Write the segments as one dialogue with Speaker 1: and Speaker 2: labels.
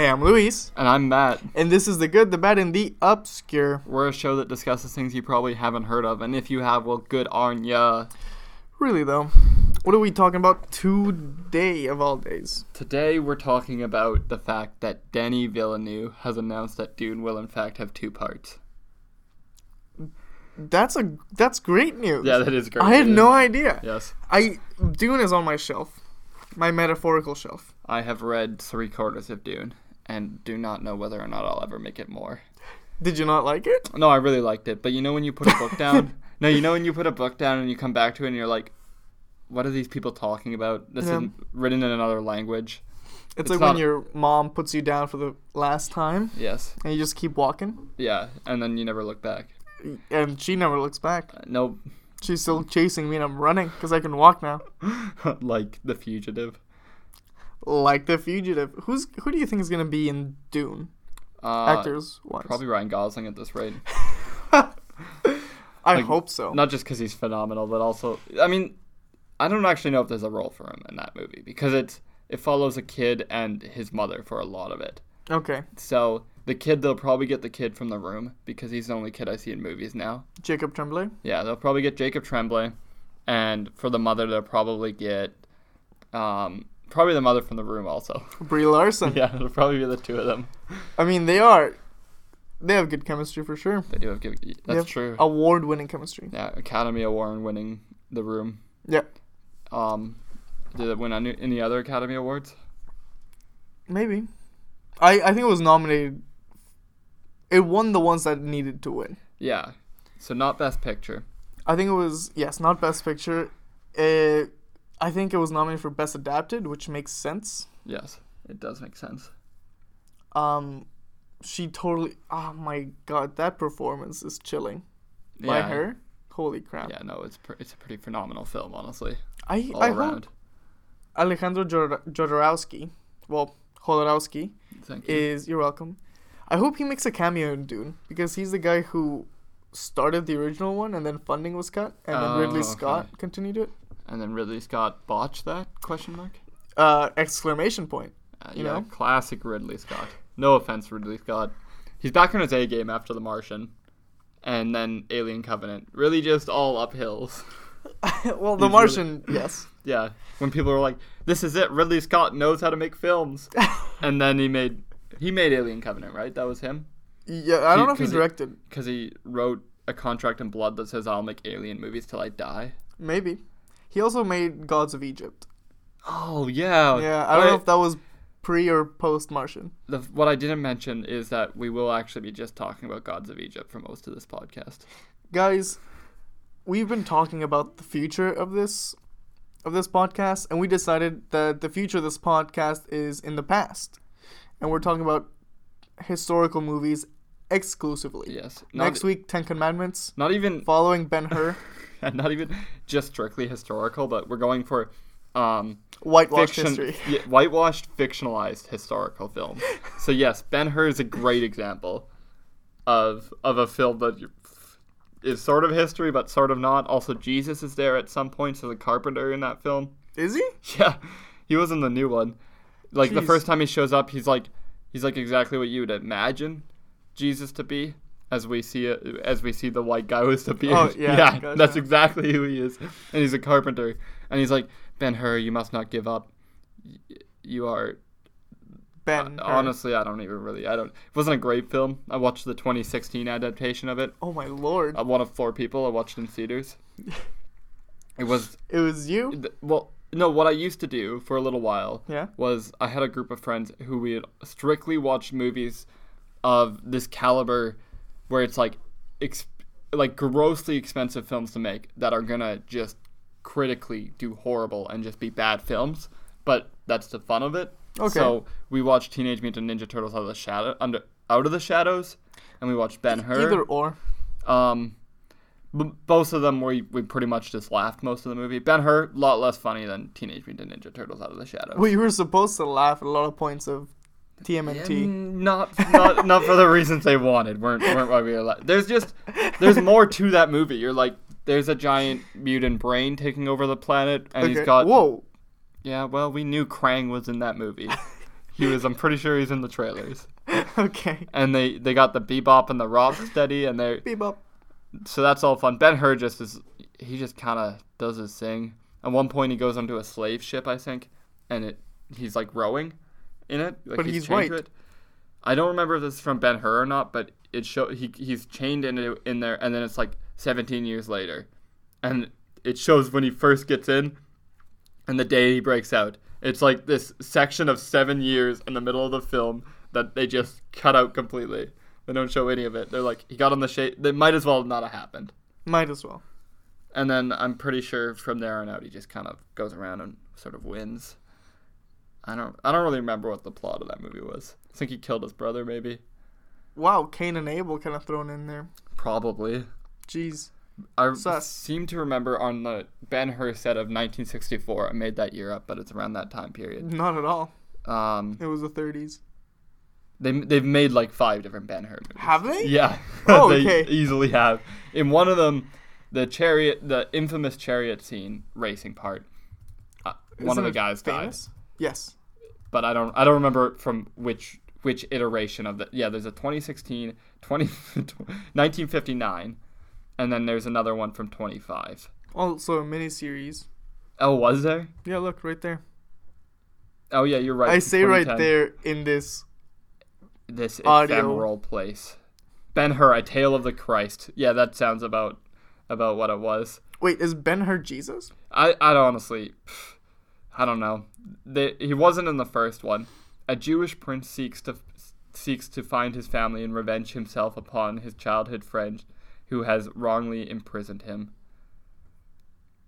Speaker 1: Hey, I'm Luis,
Speaker 2: And I'm Matt.
Speaker 1: and this is the good, the bad, and the obscure.
Speaker 2: We're a show that discusses things you probably haven't heard of, and if you have, well, good on ya.
Speaker 1: Really though, what are we talking about today of all days?
Speaker 2: Today we're talking about the fact that Denis Villeneuve has announced that Dune will in fact have two parts.
Speaker 1: That's a that's great news.
Speaker 2: Yeah, that is great.
Speaker 1: I had
Speaker 2: news.
Speaker 1: no idea.
Speaker 2: Yes,
Speaker 1: I Dune is on my shelf, my metaphorical shelf.
Speaker 2: I have read three quarters of Dune, and do not know whether or not I'll ever make it more.
Speaker 1: Did you not like it?
Speaker 2: No, I really liked it, but you know when you put a book down? no, you know when you put a book down and you come back to it and you're like, what are these people talking about? This
Speaker 1: Yeah.
Speaker 2: is written in another language.
Speaker 1: It's,
Speaker 2: It's
Speaker 1: like
Speaker 2: not-
Speaker 1: when your mom puts you down for the last time,
Speaker 2: Yes.
Speaker 1: and you just keep walking,
Speaker 2: Yeah, and then you never look back.
Speaker 1: and she never looks back.
Speaker 2: Uh, no,
Speaker 1: She's still chasing me, and I'm running because I can walk now,
Speaker 2: like The Fugitive.
Speaker 1: Like the fugitive. Who's who do you think is gonna be in Dune?
Speaker 2: Uh,
Speaker 1: Actors wise,
Speaker 2: Probably Ryan Gosling at this rate.
Speaker 1: I
Speaker 2: like,
Speaker 1: hope so.
Speaker 2: Not just because he's phenomenal, but also, I mean, I don't actually know if there's a role for him in that movie because it's it follows a kid and his mother for a lot of it.
Speaker 1: Okay,
Speaker 2: So the kid, they'll probably get the kid from the room because he's the only kid I see in movies now.
Speaker 1: Jacob Tremblay.
Speaker 2: Yeah, they'll probably get Jacob Tremblay, and for the mother, they'll probably get, um, probably the mother from the room also.
Speaker 1: Brie Larson.
Speaker 2: yeah, it'll probably be the two of them.
Speaker 1: I mean, they are. They have good chemistry for sure.
Speaker 2: They do have good. That's
Speaker 1: have
Speaker 2: true.
Speaker 1: Award-winning chemistry.
Speaker 2: Yeah, Academy Award winning The Room.
Speaker 1: Yeah,
Speaker 2: Um, did it win any, any other Academy Awards?
Speaker 1: maybe. I I think it was nominated. It won the ones that needed to win.
Speaker 2: Yeah. So not Best Picture.
Speaker 1: I think it was yes, not Best Picture. Uh, I think it was nominated for Best Adapted, which makes sense.
Speaker 2: Yes, it does make sense.
Speaker 1: Um, she totally. Oh my god, that performance is chilling. By
Speaker 2: yeah.
Speaker 1: her, holy crap!
Speaker 2: Yeah, no, it's pr- it's a pretty phenomenal film, honestly,
Speaker 1: I
Speaker 2: all
Speaker 1: I
Speaker 2: around.
Speaker 1: hope Alejandro Jodor- Jodorowsky, well Jodorowsky,
Speaker 2: Thank you.
Speaker 1: is you're welcome. I hope he makes a cameo in Dune because he's the guy who started the original one and then funding was cut and then
Speaker 2: Oh,
Speaker 1: Ridley
Speaker 2: okay.
Speaker 1: Scott continued it.
Speaker 2: And then Ridley Scott botched that question mark.
Speaker 1: Uh, exclamation point.
Speaker 2: Uh,
Speaker 1: You
Speaker 2: yeah,
Speaker 1: know?
Speaker 2: classic Ridley Scott. No offense, Ridley Scott. He's back in his A game after The Martian, and then Alien Covenant. Really, just all uphills.
Speaker 1: well, The
Speaker 2: He's
Speaker 1: Martian, yes.
Speaker 2: Yeah, when people were like, "This is it. Ridley Scott knows how to make films," and then he made he made Alien Covenant, right? That was him
Speaker 1: Yeah, I don't know if he
Speaker 2: he-
Speaker 1: directed.
Speaker 2: because he wrote a contract in blood that says, "I'll make Alien movies till I die."
Speaker 1: Maybe. He also made Gods of Egypt.
Speaker 2: Oh yeah,
Speaker 1: Yeah, I don't know if that was pre or post Martian.
Speaker 2: the, what I didn't mention is that we will actually be just talking about Gods of Egypt for most of this podcast.
Speaker 1: Guys, we've been talking about the future of this of this podcast and we decided that the future of this podcast is in the past. And we're talking about historical movies exclusively.
Speaker 2: Yes, not,
Speaker 1: Next week, Ten Commandments,
Speaker 2: not even
Speaker 1: following Ben Hur,
Speaker 2: and not even just strictly historical, but we're going for um
Speaker 1: whitewash
Speaker 2: fiction,
Speaker 1: history.
Speaker 2: yeah, whitewashed, fictionalized historical film. So yes, Ben Hur is a great example of of a film that is sort of history, but sort of not. Also, Jesus is there at some points as a carpenter in that film.
Speaker 1: Is he?
Speaker 2: Yeah, he was in the new one. Like the first time he shows up, he's like he's like exactly what you would imagine Jesus to be. As we see it, as we see the white guy was to be.
Speaker 1: Oh, yeah, gotcha.
Speaker 2: that's exactly who he is, and he's a carpenter. And he's like, Ben Hur, you must not give up. You are
Speaker 1: Ben. Uh, Hur.
Speaker 2: honestly, I don't even really. I don't. It wasn't a great film. I watched the 2016 adaptation of it.
Speaker 1: Oh my lord.
Speaker 2: I'm one of four people. I watched in theaters. It was
Speaker 1: It was you?
Speaker 2: th- well. No, what I used to do for a little while
Speaker 1: Yeah.
Speaker 2: was I had a group of friends who we had strictly watched movies of this caliber, where it's like, ex- like grossly expensive films to make that are gonna just critically do horrible and just be bad films. But that's the fun of it.
Speaker 1: Okay.
Speaker 2: So we watched Teenage Mutant Ninja Turtles out of the shadow under out of the shadows, and we watched Ben Hur.
Speaker 1: Either or.
Speaker 2: Um, b- both of them we we pretty much just laughed most of the movie. Ben Hur, a lot less funny than Teenage Mutant Ninja Turtles Out of the Shadows.
Speaker 1: We were supposed to laugh at a lot of points of TMNT.
Speaker 2: Not not not for the reasons they wanted. weren't weren't why we were. Like, there's just there's more to that movie. You're like there's a giant mutant brain taking over the planet, and he's
Speaker 1: Okay.
Speaker 2: got
Speaker 1: Whoa.
Speaker 2: yeah. Well, we knew Krang was in that movie. He was. I'm pretty sure he's in the trailers.
Speaker 1: okay.
Speaker 2: And they they got the bebop and the Rocksteady, and they
Speaker 1: Bebop.
Speaker 2: so that's all fun. Ben Hur just is. He just kind of does his thing. At one point, he goes onto a slave ship, I think, and it he's like rowing in it. Like
Speaker 1: But he's
Speaker 2: to
Speaker 1: white.
Speaker 2: it. I don't remember if this is from Ben Hur or not, but it show he he's chained in in there, and then it's like 17 years later, and it shows when he first gets in, and the day he breaks out. It's like this section of seven years in the middle of the film that they just cut out completely. They don't show any of it. They're like he got on the shade. They might as well not have happened.
Speaker 1: Might as well.
Speaker 2: And then I'm pretty sure from there on out he just kind of goes around and sort of wins. I don't I don't really remember what the plot of that movie was. I think he killed his brother maybe.
Speaker 1: Wow, Cain and Abel kind of thrown in there.
Speaker 2: Probably.
Speaker 1: Jeez.
Speaker 2: I
Speaker 1: Sus.
Speaker 2: seem to remember on the Ben Hur set of 1964. I made that year up, but it's around that time period.
Speaker 1: Not at all.
Speaker 2: Um,
Speaker 1: It was the 30s.
Speaker 2: they they've made like five different Ben Hur movies.
Speaker 1: Have they?
Speaker 2: Yeah.
Speaker 1: Oh,
Speaker 2: they
Speaker 1: okay.
Speaker 2: easily have. In one of them, the chariot, the infamous chariot scene racing part. Uh, one of the guys
Speaker 1: famous? Yes.
Speaker 2: but I don't I don't remember from which which iteration of the yeah there's a 2016 20 1959 and then there's another one from 25
Speaker 1: Also a miniseries.
Speaker 2: oh was there
Speaker 1: Yeah, look right there.
Speaker 2: oh yeah you're right
Speaker 1: I say right there in this.
Speaker 2: this
Speaker 1: audio.
Speaker 2: ephemeral place Ben Hur a tale of the Christ yeah that sounds about about what it was
Speaker 1: Wait, is Ben Hur Jesus?
Speaker 2: I I honestly I don't know they, he wasn't in the first one a Jewish prince seeks to seeks to find his family and revenge himself upon his childhood friend who has wrongly imprisoned him.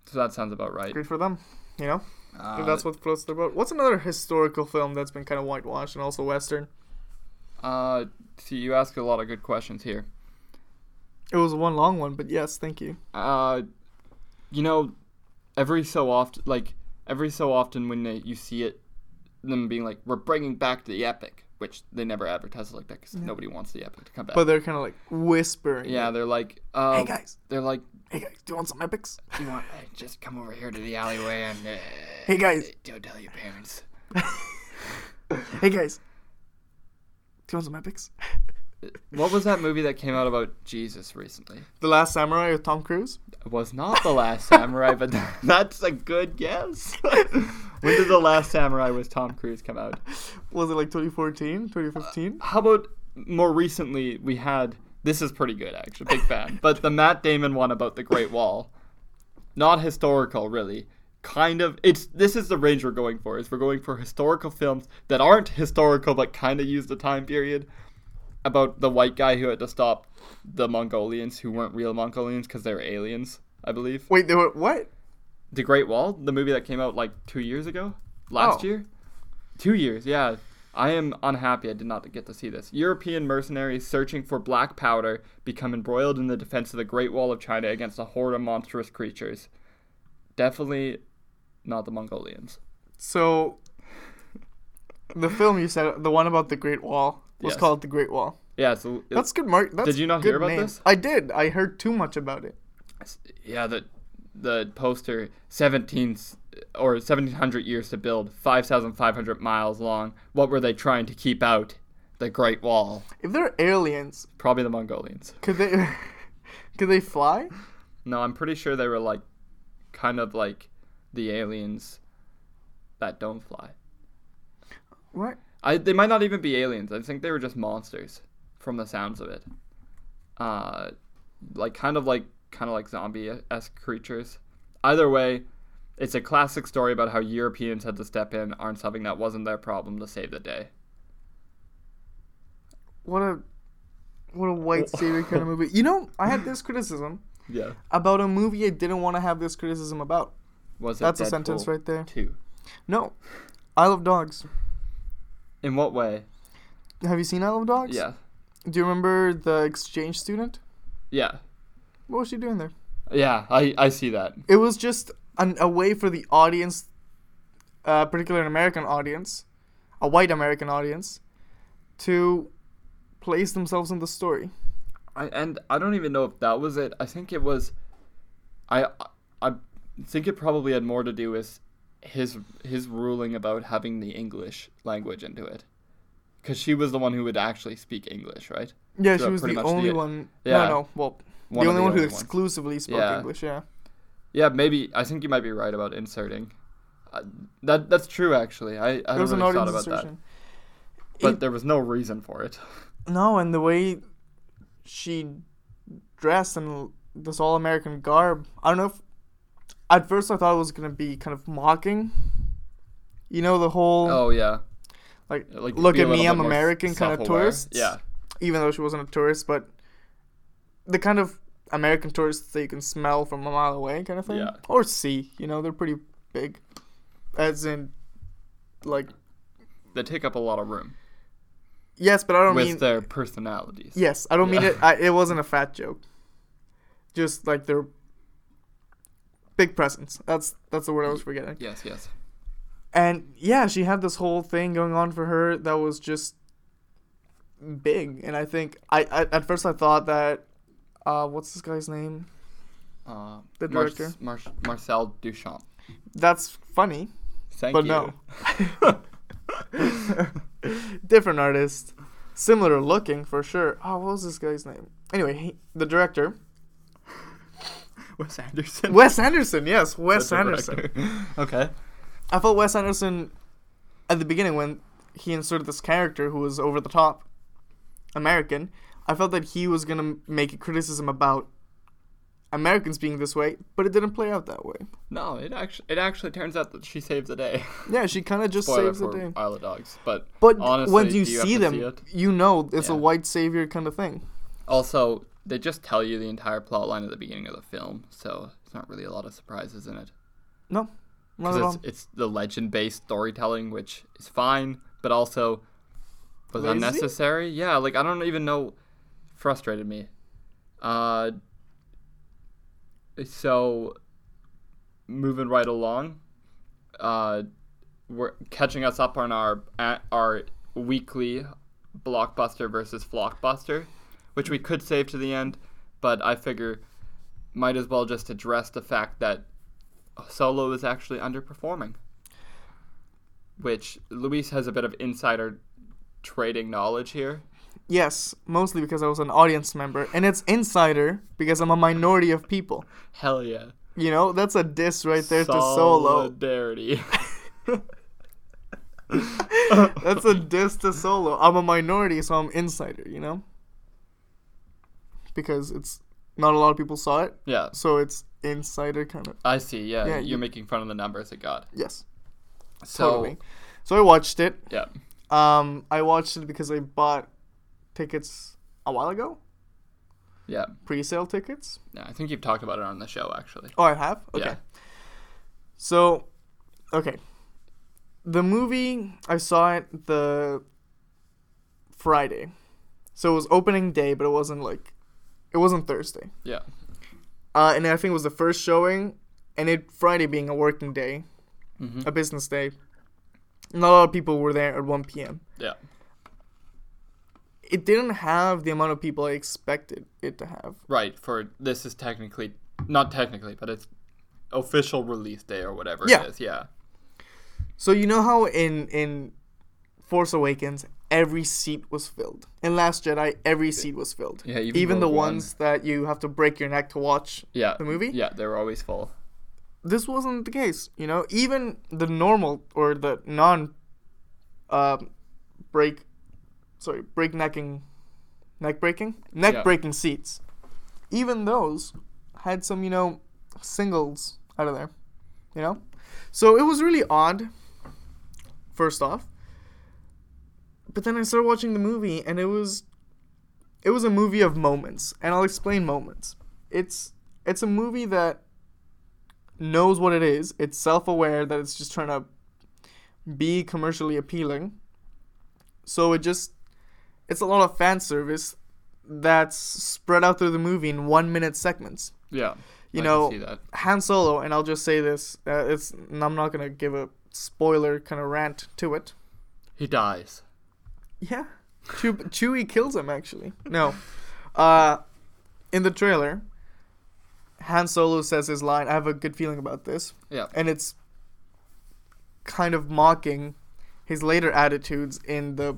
Speaker 2: So that sounds about right.
Speaker 1: Good for them. You know,
Speaker 2: Uh,
Speaker 1: that's what floats their boat. What's another historical film that's been kind of whitewashed and also Western?
Speaker 2: uh, see, you ask a lot of good questions here.
Speaker 1: It was one long one, but yes, thank you.
Speaker 2: Uh, you know, every so often, like every so often when they, you see it, them being like, "We're bringing back the epic," which they never advertise it like that because nobody wants the epic to come back.
Speaker 1: But they're kind of like whispering.
Speaker 2: yeah, they're like, uh,
Speaker 1: Hey guys,
Speaker 2: they're like,
Speaker 1: hey guys, do you want some epics?
Speaker 2: Do "You want uh, just come over here to the alleyway and uh,
Speaker 1: Hey guys,
Speaker 2: don't tell your parents."
Speaker 1: hey guys, do you want some epics?
Speaker 2: What was that movie that came out about Jesus recently?
Speaker 1: The Last Samurai with Tom Cruise.
Speaker 2: It was not the Last Samurai, but that's a good guess. when did the Last Samurai with Tom Cruise come out?
Speaker 1: Was it like 2014, 2015?
Speaker 2: Uh, how about more recently we had this is pretty good actually, big fan. But the Matt Damon one about the Great Wall. Not historical really. Kind of it's this is the range we're going for. Is we're going for historical films that aren't historical but kind of use the time period about the white guy who had to stop the Mongolians who weren't real Mongolians because they were aliens, I believe.
Speaker 1: Wait, they were what?
Speaker 2: The Great Wall, the movie that came out like 2 years ago? Last
Speaker 1: Oh.
Speaker 2: year? 2 years, yeah. I am unhappy I did not get to see this. European mercenaries searching for black powder become embroiled in the defense of the Great Wall of China against a horde of monstrous creatures. Definitely not the Mongolians.
Speaker 1: So, the film you said, the one about the Great Wall, was
Speaker 2: Yes.
Speaker 1: called The Great Wall.
Speaker 2: Yeah, it's, a-
Speaker 1: That's good, Mark. That's
Speaker 2: Did you not hear about
Speaker 1: name.
Speaker 2: this?
Speaker 1: I did. I heard too much about it.
Speaker 2: yeah, the the poster 17 or 1700 years to build, 5500 miles long. What were they trying to keep out? The Great Wall.
Speaker 1: If they're aliens,
Speaker 2: Probably the Mongolians.
Speaker 1: could they could they fly?
Speaker 2: No, I'm pretty sure they were like kind of like the aliens that don't fly.
Speaker 1: What?
Speaker 2: I they might not even be aliens. I think they were just monsters from the sounds of it. Uh like kind of like kind of like zombie-esque creatures. Either way, it's a classic story about how Europeans had to step in on something that wasn't their problem to save the day.
Speaker 1: What a what a white savior kind of movie. You know, I had this criticism
Speaker 2: Yeah.
Speaker 1: about a movie I didn't want to have this criticism about.
Speaker 2: Was it
Speaker 1: That's a
Speaker 2: Deadpool
Speaker 1: sentence right there.
Speaker 2: 2?
Speaker 1: No, Isle of Dogs.
Speaker 2: In what way?
Speaker 1: Have you seen Isle of Dogs?
Speaker 2: Yeah.
Speaker 1: Do you remember the exchange student?
Speaker 2: Yeah.
Speaker 1: What was she doing there?
Speaker 2: Yeah, I I see that.
Speaker 1: It was just an, a way for the audience, uh, particularly an American audience, a white American audience, to place themselves in the story.
Speaker 2: I, and I don't even know if that was it. I think it was. I I think it probably had more to do with his his ruling about having the English language into it. because she was the one who would actually speak English, right?
Speaker 1: Yeah,
Speaker 2: So
Speaker 1: she was the only
Speaker 2: the-
Speaker 1: one.
Speaker 2: yeah.
Speaker 1: No, no. Well,
Speaker 2: One
Speaker 1: the only one who
Speaker 2: ones.
Speaker 1: exclusively spoke
Speaker 2: Yeah.
Speaker 1: English. Yeah.
Speaker 2: Yeah, maybe I think you might be right about inserting. Uh, that that's true actually. I I haven't really thought about that, but
Speaker 1: It-
Speaker 2: there was no reason for it.
Speaker 1: No, and the way she dressed in this all American garb. I don't know if. At first, I thought it was gonna be kind of mocking. You know the whole
Speaker 2: Oh yeah,
Speaker 1: like,
Speaker 2: like
Speaker 1: look at me, I'm American kind of tourists.
Speaker 2: Yeah,
Speaker 1: Even though she wasn't a tourist, but the kind of American tourists that you can smell from a mile away, kind of thing,
Speaker 2: Yeah.
Speaker 1: or see. You know, they're pretty big, as in, like
Speaker 2: they take up a lot of room
Speaker 1: yes, but I don't
Speaker 2: with
Speaker 1: mean
Speaker 2: their personalities.
Speaker 1: Yes, I don't mean it. I, it wasn't a fat joke. Just like their big presence. That's that's the word I was forgetting.
Speaker 2: Yes, yes.
Speaker 1: And yeah, she had this whole thing going on for her that was just big. And I think I, I at first I thought that uh, what's this guy's name?
Speaker 2: Uh,
Speaker 1: The director?
Speaker 2: Mar- Marcel Duchamp.
Speaker 1: That's funny,
Speaker 2: Thank you
Speaker 1: but
Speaker 2: you.
Speaker 1: no. Different artist, similar looking for sure. Oh, what was this guy's name? Anyway, he, the director,
Speaker 2: Wes Anderson.
Speaker 1: Wes Anderson. Yes, Wes
Speaker 2: The
Speaker 1: Anderson.
Speaker 2: okay.
Speaker 1: I felt Wes Anderson at the beginning when he inserted this character who was over the top American. I felt that he was gonna make a criticism about Americans being this way, but it didn't play out that way.
Speaker 2: No, it actually it actually turns out that she saves the day.
Speaker 1: Yeah, she kind of just
Speaker 2: Spoiler
Speaker 1: saves the day.
Speaker 2: Isle of Dogs, but
Speaker 1: But
Speaker 2: honestly,
Speaker 1: when you
Speaker 2: do you
Speaker 1: see them,
Speaker 2: see
Speaker 1: you know it's a white savior kind of thing.
Speaker 2: also they just tell you the entire plot line at the beginning of the film, so it's not really a lot of surprises in it.
Speaker 1: No, not
Speaker 2: Because
Speaker 1: at all.
Speaker 2: it's, it's the legend based storytelling, which is fine, but also was
Speaker 1: Lazy?
Speaker 2: unnecessary. Yeah, like I don't even know. Frustrated me. Uh, so moving right along, uh, we're catching us up on our our weekly blockbuster versus flockbuster, which we could save to the end, but I figure might as well just address the fact that Solo is actually underperforming. Which Luis has a bit of insider trading knowledge here.
Speaker 1: Yes, mostly because I was an audience member, and it's insider because I'm a minority of people.
Speaker 2: Hell yeah.
Speaker 1: You know, that's a diss right there to Solo.
Speaker 2: Solidarity.
Speaker 1: That's a diss to Solo. I'm a minority, so I'm insider, you know? Because it's not a lot of people saw it,
Speaker 2: yeah,
Speaker 1: so it's insider kind of.
Speaker 2: I see. Yeah,
Speaker 1: Yeah,
Speaker 2: you're
Speaker 1: you-
Speaker 2: making fun of the numbers it got.
Speaker 1: Yes,
Speaker 2: So,
Speaker 1: totally. So I watched it.
Speaker 2: yeah.
Speaker 1: Um, I watched it because I bought tickets a while ago,
Speaker 2: Yeah.
Speaker 1: pre-sale tickets.
Speaker 2: Yeah, I think you've talked about it on the show actually.
Speaker 1: Oh, I have. Okay.
Speaker 2: Yeah.
Speaker 1: So, okay, the movie I saw it the Friday, so it was opening day, but it wasn't like, it wasn't Thursday.
Speaker 2: Yeah.
Speaker 1: Uh, and I think it was the first showing, and it Friday being a working day,
Speaker 2: hmm
Speaker 1: a business day. Not a lot of people were there at 1 p.m.
Speaker 2: Yeah.
Speaker 1: It didn't have the amount of people I expected it to have.
Speaker 2: Right. For this is technically not technically, but it's official release day or whatever
Speaker 1: Yeah.
Speaker 2: it is. Yeah.
Speaker 1: So you know how in in Force Awakens every seat was filled. In Last Jedi every seat was filled.
Speaker 2: Yeah. Even,
Speaker 1: Even the
Speaker 2: One.
Speaker 1: ones that you have to break your neck to watch
Speaker 2: Yeah.
Speaker 1: the movie.
Speaker 2: Yeah, they were always full.
Speaker 1: This wasn't the case, you know. Even the normal or the non um break sorry, break necking neck breaking? Neck
Speaker 2: Yeah.
Speaker 1: breaking seats. Even those had some, you know, singles out of there. You know? So it was really odd first off. But then I started watching the movie and it was it was a movie of moments, and I'll explain moments. It's it's a movie that knows what it is. It's self-aware that it's just trying to be commercially appealing. So it just it's a lot of fan service that's spread out through the movie in 1-minute segments.
Speaker 2: Yeah.
Speaker 1: You
Speaker 2: I
Speaker 1: know,
Speaker 2: can see that.
Speaker 1: Han Solo, and I'll just say this: uh, it's and I'm not gonna give a spoiler kind of rant to it.
Speaker 2: He dies.
Speaker 1: Yeah, Chew- Chewie kills him actually. No, uh, in the trailer, Han Solo says his line. I have a good feeling about this,
Speaker 2: Yeah.
Speaker 1: and it's kind of mocking his later attitudes in the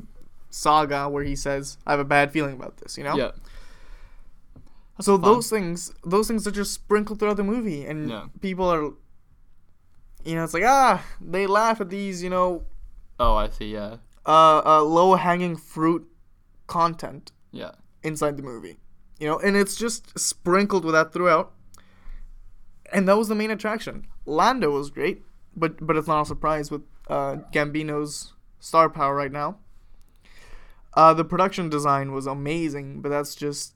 Speaker 1: saga where he says, "I have a bad feeling about this," you know.
Speaker 2: Yeah.
Speaker 1: So
Speaker 2: fun.
Speaker 1: those things, those things are just sprinkled throughout the movie, and
Speaker 2: Yeah.
Speaker 1: people are, you know, it's like ah, they laugh at these, you know,
Speaker 2: Oh, I see. Yeah.
Speaker 1: Uh, uh low hanging fruit content
Speaker 2: Yeah.
Speaker 1: inside the movie, you know, and it's just sprinkled with that throughout. And that was the main attraction. Lando was great, but but it's not a surprise with uh, Gambino's star power right now. Uh, the production design was amazing, but that's just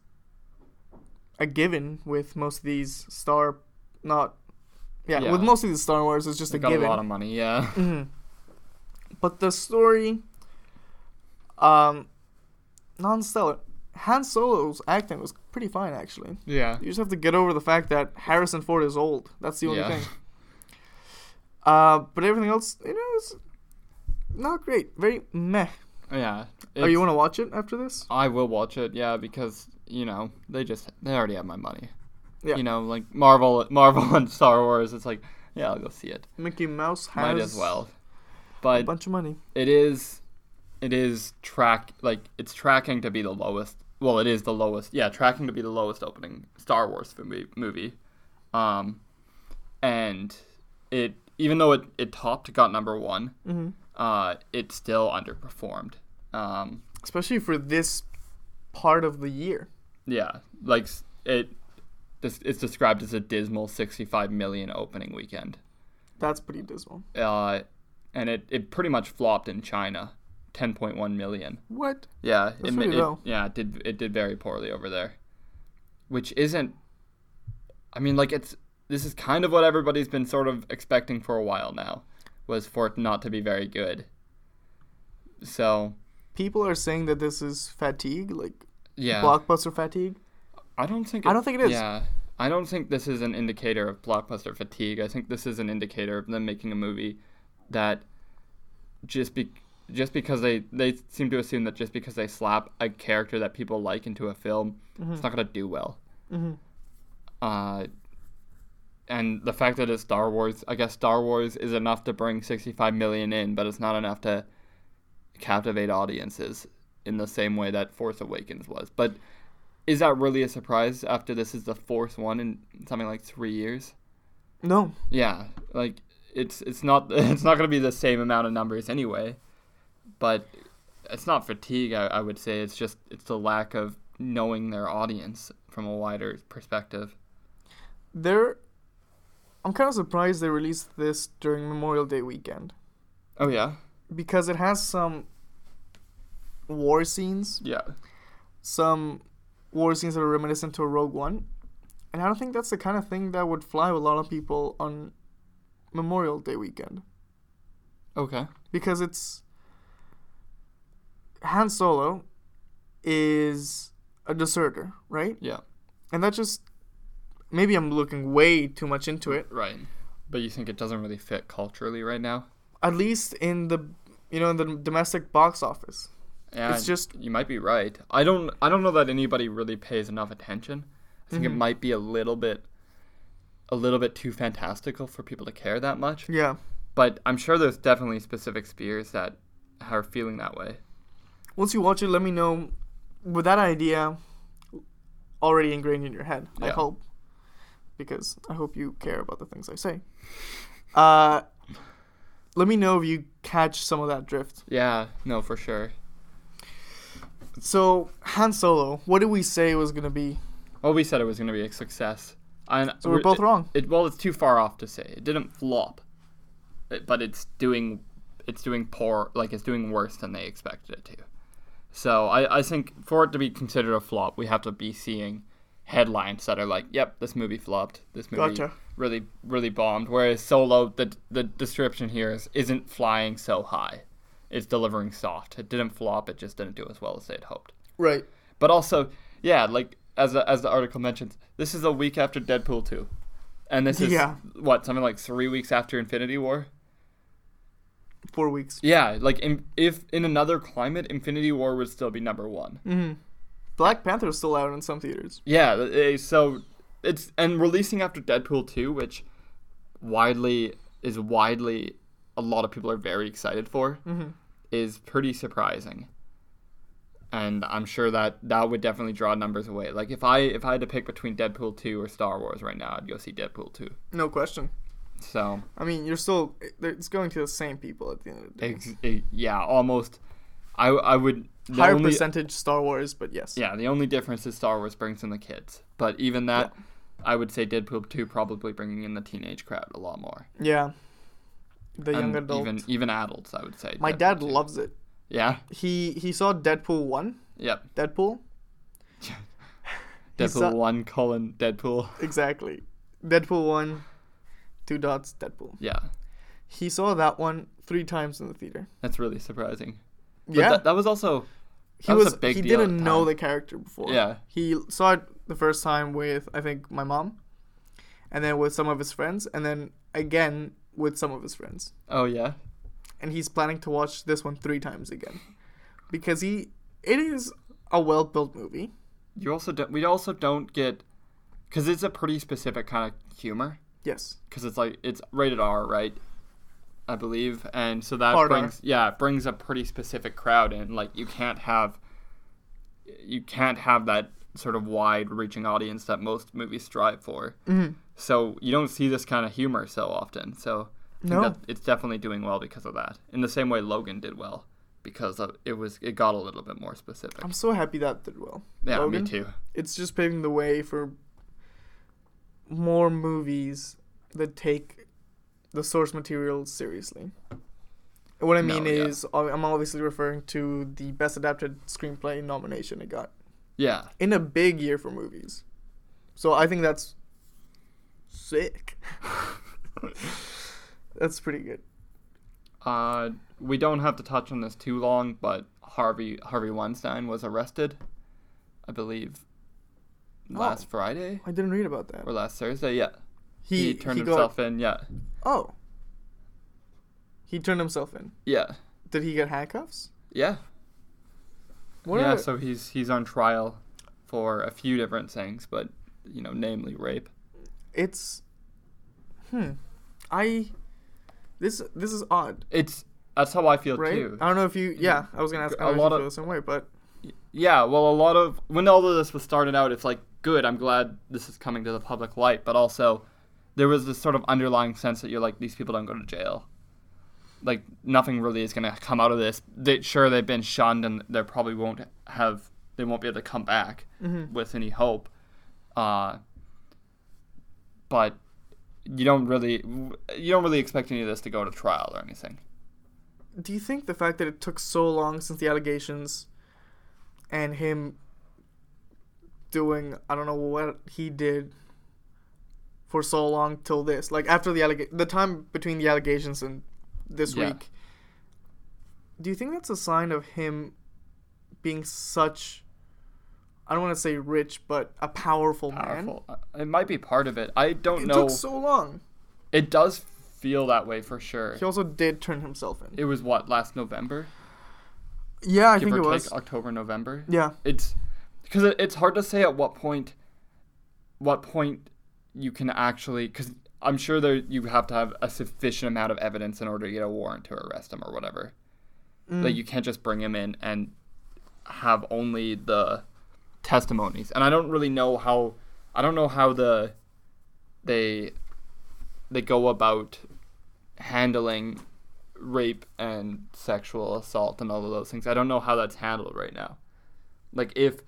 Speaker 1: a given with most of these star, not yeah,
Speaker 2: Yeah.
Speaker 1: with most of these Star Wars, it's just
Speaker 2: They
Speaker 1: a
Speaker 2: got
Speaker 1: given.
Speaker 2: a lot of money. Yeah.
Speaker 1: hmm But the story, um, non-stellar. Han Solo's acting was pretty fine, actually.
Speaker 2: Yeah.
Speaker 1: You just have to get over the fact that Harrison Ford is old. That's the only
Speaker 2: Yeah.
Speaker 1: thing. Uh, but everything else, you know, is not great. Very meh.
Speaker 2: Yeah.
Speaker 1: Oh, you want to watch it after this?
Speaker 2: I will watch it, yeah, because you know they just they already have my money.
Speaker 1: Yeah.
Speaker 2: You know, like Marvel, Marvel and Star Wars. It's like, yeah, I'll go see it.
Speaker 1: Mickey Mouse has
Speaker 2: Might as well. but a
Speaker 1: bunch of money.
Speaker 2: it is, it is track like it's tracking to be the lowest. Well, it is the lowest. Yeah, tracking to be the lowest opening Star Wars movie. movie. Um, and it even though it it topped got number one,
Speaker 1: hmm
Speaker 2: uh, it still underperformed. Um,
Speaker 1: Especially for this part of the year.
Speaker 2: Yeah, like it. This it's described as a dismal 65 million opening weekend.
Speaker 1: That's pretty dismal.
Speaker 2: Uh, and it, it pretty much flopped in China, 10.1 million.
Speaker 1: What?
Speaker 2: Yeah,
Speaker 1: That's
Speaker 2: it, it- yeah, it did it did very poorly over there, which isn't. I mean, like it's this is kind of what everybody's been sort of expecting for a while now, was for it not to be very good. So
Speaker 1: People are saying that this is fatigue, like
Speaker 2: yeah,
Speaker 1: blockbuster fatigue.
Speaker 2: I don't think.
Speaker 1: I don't think it is.
Speaker 2: Yeah, I don't think this is an indicator of blockbuster fatigue. I think this is an indicator of them making a movie that just be just because they they seem to assume that just because they slap a character that people like into a film, it's not gonna do well.
Speaker 1: hmm
Speaker 2: Uh, and the fact that it's Star Wars, I guess Star Wars is enough to bring 65 million in, but it's not enough to captivate audiences in the same way that Force Awakens was. But is that really a surprise after this is the fourth one in something like three years?
Speaker 1: No,
Speaker 2: Yeah, like it's it's not it's not gonna be the same amount of numbers anyway, but it's not fatigue. I, I would say it's just it's the lack of knowing their audience from a wider perspective.
Speaker 1: they're. I'm kind of surprised they released this during Memorial Day weekend
Speaker 2: Oh yeah,
Speaker 1: because it has some war scenes,
Speaker 2: yeah.
Speaker 1: some war scenes that are reminiscent to Rogue One, and I don't think that's the kind of thing that would fly with a lot of people on Memorial Day weekend
Speaker 2: Okay.
Speaker 1: because it's Han Solo is a deserter, right?
Speaker 2: Yeah.
Speaker 1: And that just maybe I'm looking way too much into it.
Speaker 2: Right. But you think it doesn't really fit culturally right now?
Speaker 1: At least in the you know in the domestic box office.
Speaker 2: Yeah,
Speaker 1: It's just-
Speaker 2: you might be right. I don't I don't know that anybody really pays enough attention. I think it
Speaker 1: Mhm.
Speaker 2: might be a little bit a little bit too fantastical for people to care that much.
Speaker 1: Yeah.
Speaker 2: But I'm sure there's definitely specific spheres that are feeling that way.
Speaker 1: Once you watch it, let me know with that idea already ingrained in your head. I hope because I hope you care about the things I say. Uh, let me know if you catch some of that drift.
Speaker 2: Yeah, no, for sure.
Speaker 1: So Han Solo, what did we say was gonna be?
Speaker 2: Well, we said it was going to be a success. And
Speaker 1: So we're both
Speaker 2: it,
Speaker 1: wrong.
Speaker 2: It, well, it's too far off to say. It didn't flop. It- but it's doing it's doing poor like it's doing worse than they expected it to. So I, I think for it to be considered a flop, we have to be seeing headlines that are like, "Yep, this movie flopped. This movie
Speaker 1: Gotcha.
Speaker 2: really really bombed." Whereas Solo, the the description here is isn't flying so high. It's delivering soft. It didn't flop. It just didn't do as well as they had hoped.
Speaker 1: Right.
Speaker 2: But also, yeah, like as the, as the article mentions, this is a week after Deadpool two, and this is
Speaker 1: Yeah.
Speaker 2: what something like three weeks after Infinity War.
Speaker 1: Four weeks.
Speaker 2: Yeah, like in, if in another climate, Infinity War would still be number one.
Speaker 1: hmm Black Panther is still out in some theaters.
Speaker 2: Yeah, eh, so it's and releasing after Deadpool two, which widely is widely a lot of people are very excited for,
Speaker 1: Mm-hmm.
Speaker 2: is pretty surprising. and I'm sure that that would definitely draw numbers away. Like if I if I had to pick between Deadpool two or Star Wars right now, I'd go see Deadpool two.
Speaker 1: No question.
Speaker 2: So
Speaker 1: I mean, you're still it's going to the same people at the end of the day.
Speaker 2: ex- it- yeah, almost. I I would
Speaker 1: Higher
Speaker 2: only-
Speaker 1: percentage Star Wars, but yes.
Speaker 2: Yeah, the only difference is Star Wars brings in the kids, but even that, I would say Deadpool two probably bringing in the teenage crowd a lot more.
Speaker 1: Yeah. The young
Speaker 2: And
Speaker 1: adult.
Speaker 2: even even adults, I would say.
Speaker 1: My
Speaker 2: Deadpool
Speaker 1: dad
Speaker 2: 2.
Speaker 1: loves it.
Speaker 2: Yeah.
Speaker 1: He he saw Deadpool one.
Speaker 2: Yep.
Speaker 1: Deadpool.
Speaker 2: Deadpool
Speaker 1: saw-
Speaker 2: one colon Deadpool.
Speaker 1: Exactly. Deadpool one. Two dots. Deadpool.
Speaker 2: Yeah,
Speaker 1: He saw that one three times in the theater.
Speaker 2: that's really surprising. But
Speaker 1: yeah.
Speaker 2: that, that was also
Speaker 1: he
Speaker 2: was
Speaker 1: was,
Speaker 2: a big
Speaker 1: he didn't know the character before.
Speaker 2: Yeah.
Speaker 1: He saw it the first time with I think my mom, and then with some of his friends, and then again with some of his friends.
Speaker 2: oh yeah
Speaker 1: And he's planning to watch this one three times again, because he it is a well built movie.
Speaker 2: you also don't we also don't get because it's a pretty specific kind of humor
Speaker 1: Yes.
Speaker 2: because it's like it's rated R right I believe and so that
Speaker 1: Hard R.
Speaker 2: brings yeah it brings a pretty specific crowd in like you can't have you can't have that sort of wide reaching audience that most movies strive for
Speaker 1: Mhm.
Speaker 2: so you don't see this kind of humor so often so
Speaker 1: No.
Speaker 2: it's definitely doing well because of that in the same way Logan did well because of, it was it got a little bit more specific
Speaker 1: I'm so happy that did well.
Speaker 2: yeah
Speaker 1: Logan?
Speaker 2: me too
Speaker 1: It's just paving the way for more movies that take the source material seriously. What I
Speaker 2: No,
Speaker 1: mean
Speaker 2: yeah.
Speaker 1: is, I'm obviously referring to the Best Adapted Screenplay nomination it got
Speaker 2: yeah
Speaker 1: in a big year for movies. So I think that's sick. that's pretty good.
Speaker 2: Uh, we don't have to touch on this too long, but Harvey Harvey Weinstein was arrested, I believe, last
Speaker 1: Oh.
Speaker 2: Friday
Speaker 1: I didn't read about that.
Speaker 2: or last Thursday. Yeah, he,
Speaker 1: He,
Speaker 2: turned
Speaker 1: he got-
Speaker 2: himself in. Yeah,
Speaker 1: oh. He turned himself in.
Speaker 2: yeah,
Speaker 1: Did he get handcuffs?
Speaker 2: yeah,
Speaker 1: What
Speaker 2: yeah.
Speaker 1: are-
Speaker 2: So he's he's on trial for a few different things, but you know, namely rape.
Speaker 1: it's hmm i this this is odd
Speaker 2: It's that's how I feel
Speaker 1: right
Speaker 2: too.
Speaker 1: i don't know if you yeah i was gonna ask
Speaker 2: A lot of-
Speaker 1: feel the same way but
Speaker 2: Yeah, well, a lot of when all of this was started out, it's like good. I'm glad this is coming to the public light, but also there was this sort of underlying sense that you're like these people don't go to jail. Like nothing really is gonna come out of this. They, sure, they've been shunned and they probably won't have they won't be able to come back
Speaker 1: Mhm.
Speaker 2: with any hope. Uh, but you don't really you don't really expect any of this to go to trial or anything.
Speaker 1: do you think the fact that it took so long since the allegations and him doing i don't know what he did for so long till this like after the alleg- the time between the allegations and this
Speaker 2: Yeah.
Speaker 1: week do you think that's a sign of him being such i don't want to say rich but a powerful, man
Speaker 2: Powerful. Uh, It might be part of it. I don't
Speaker 1: it
Speaker 2: know.
Speaker 1: It took so long
Speaker 2: It does feel that way for sure.
Speaker 1: He also did turn himself in.
Speaker 2: It was what last November,
Speaker 1: Yeah, I
Speaker 2: give
Speaker 1: think it
Speaker 2: take
Speaker 1: was.
Speaker 2: October, November.
Speaker 1: Yeah,
Speaker 2: It's because it, it's hard to say at what point, what point you can actually because I'm sure there you have to have a sufficient amount of evidence in order to get a warrant to arrest him or whatever.
Speaker 1: Mm.
Speaker 2: Like you can't just bring him in and have only the testimonies. And I don't really know how I don't know how the they they go about handling rape and sexual assault and all of those things. I don't know how that's handled right now. Like if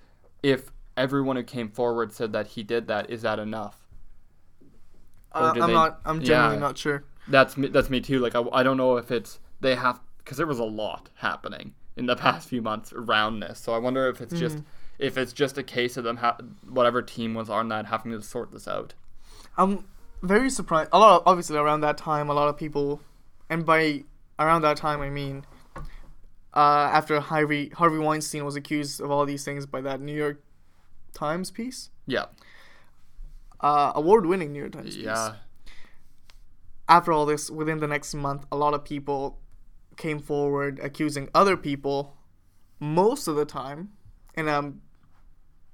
Speaker 2: if everyone who came forward said that he did that, is that enough?
Speaker 1: uh, I'm
Speaker 2: they-
Speaker 1: not. I'm genuinely
Speaker 2: yeah.
Speaker 1: not sure.
Speaker 2: That's me, that's me too. Like I, I don't know if it's they have because there was a lot happening in the past few months around this. So I wonder if it's just if it's just a case of them ha- whatever team was on that having to sort this out.
Speaker 1: I'm very surprised. A lot, of, obviously, around that time, a lot of people, and by around that time, I mean uh, after Harvey Harvey Weinstein was accused of all these things by that New York Times piece,
Speaker 2: Yeah.
Speaker 1: uh, award-winning New York Times piece.
Speaker 2: Yeah.
Speaker 1: After all this, within the next month, a lot of people came forward accusing other people. Most of the time, and I'm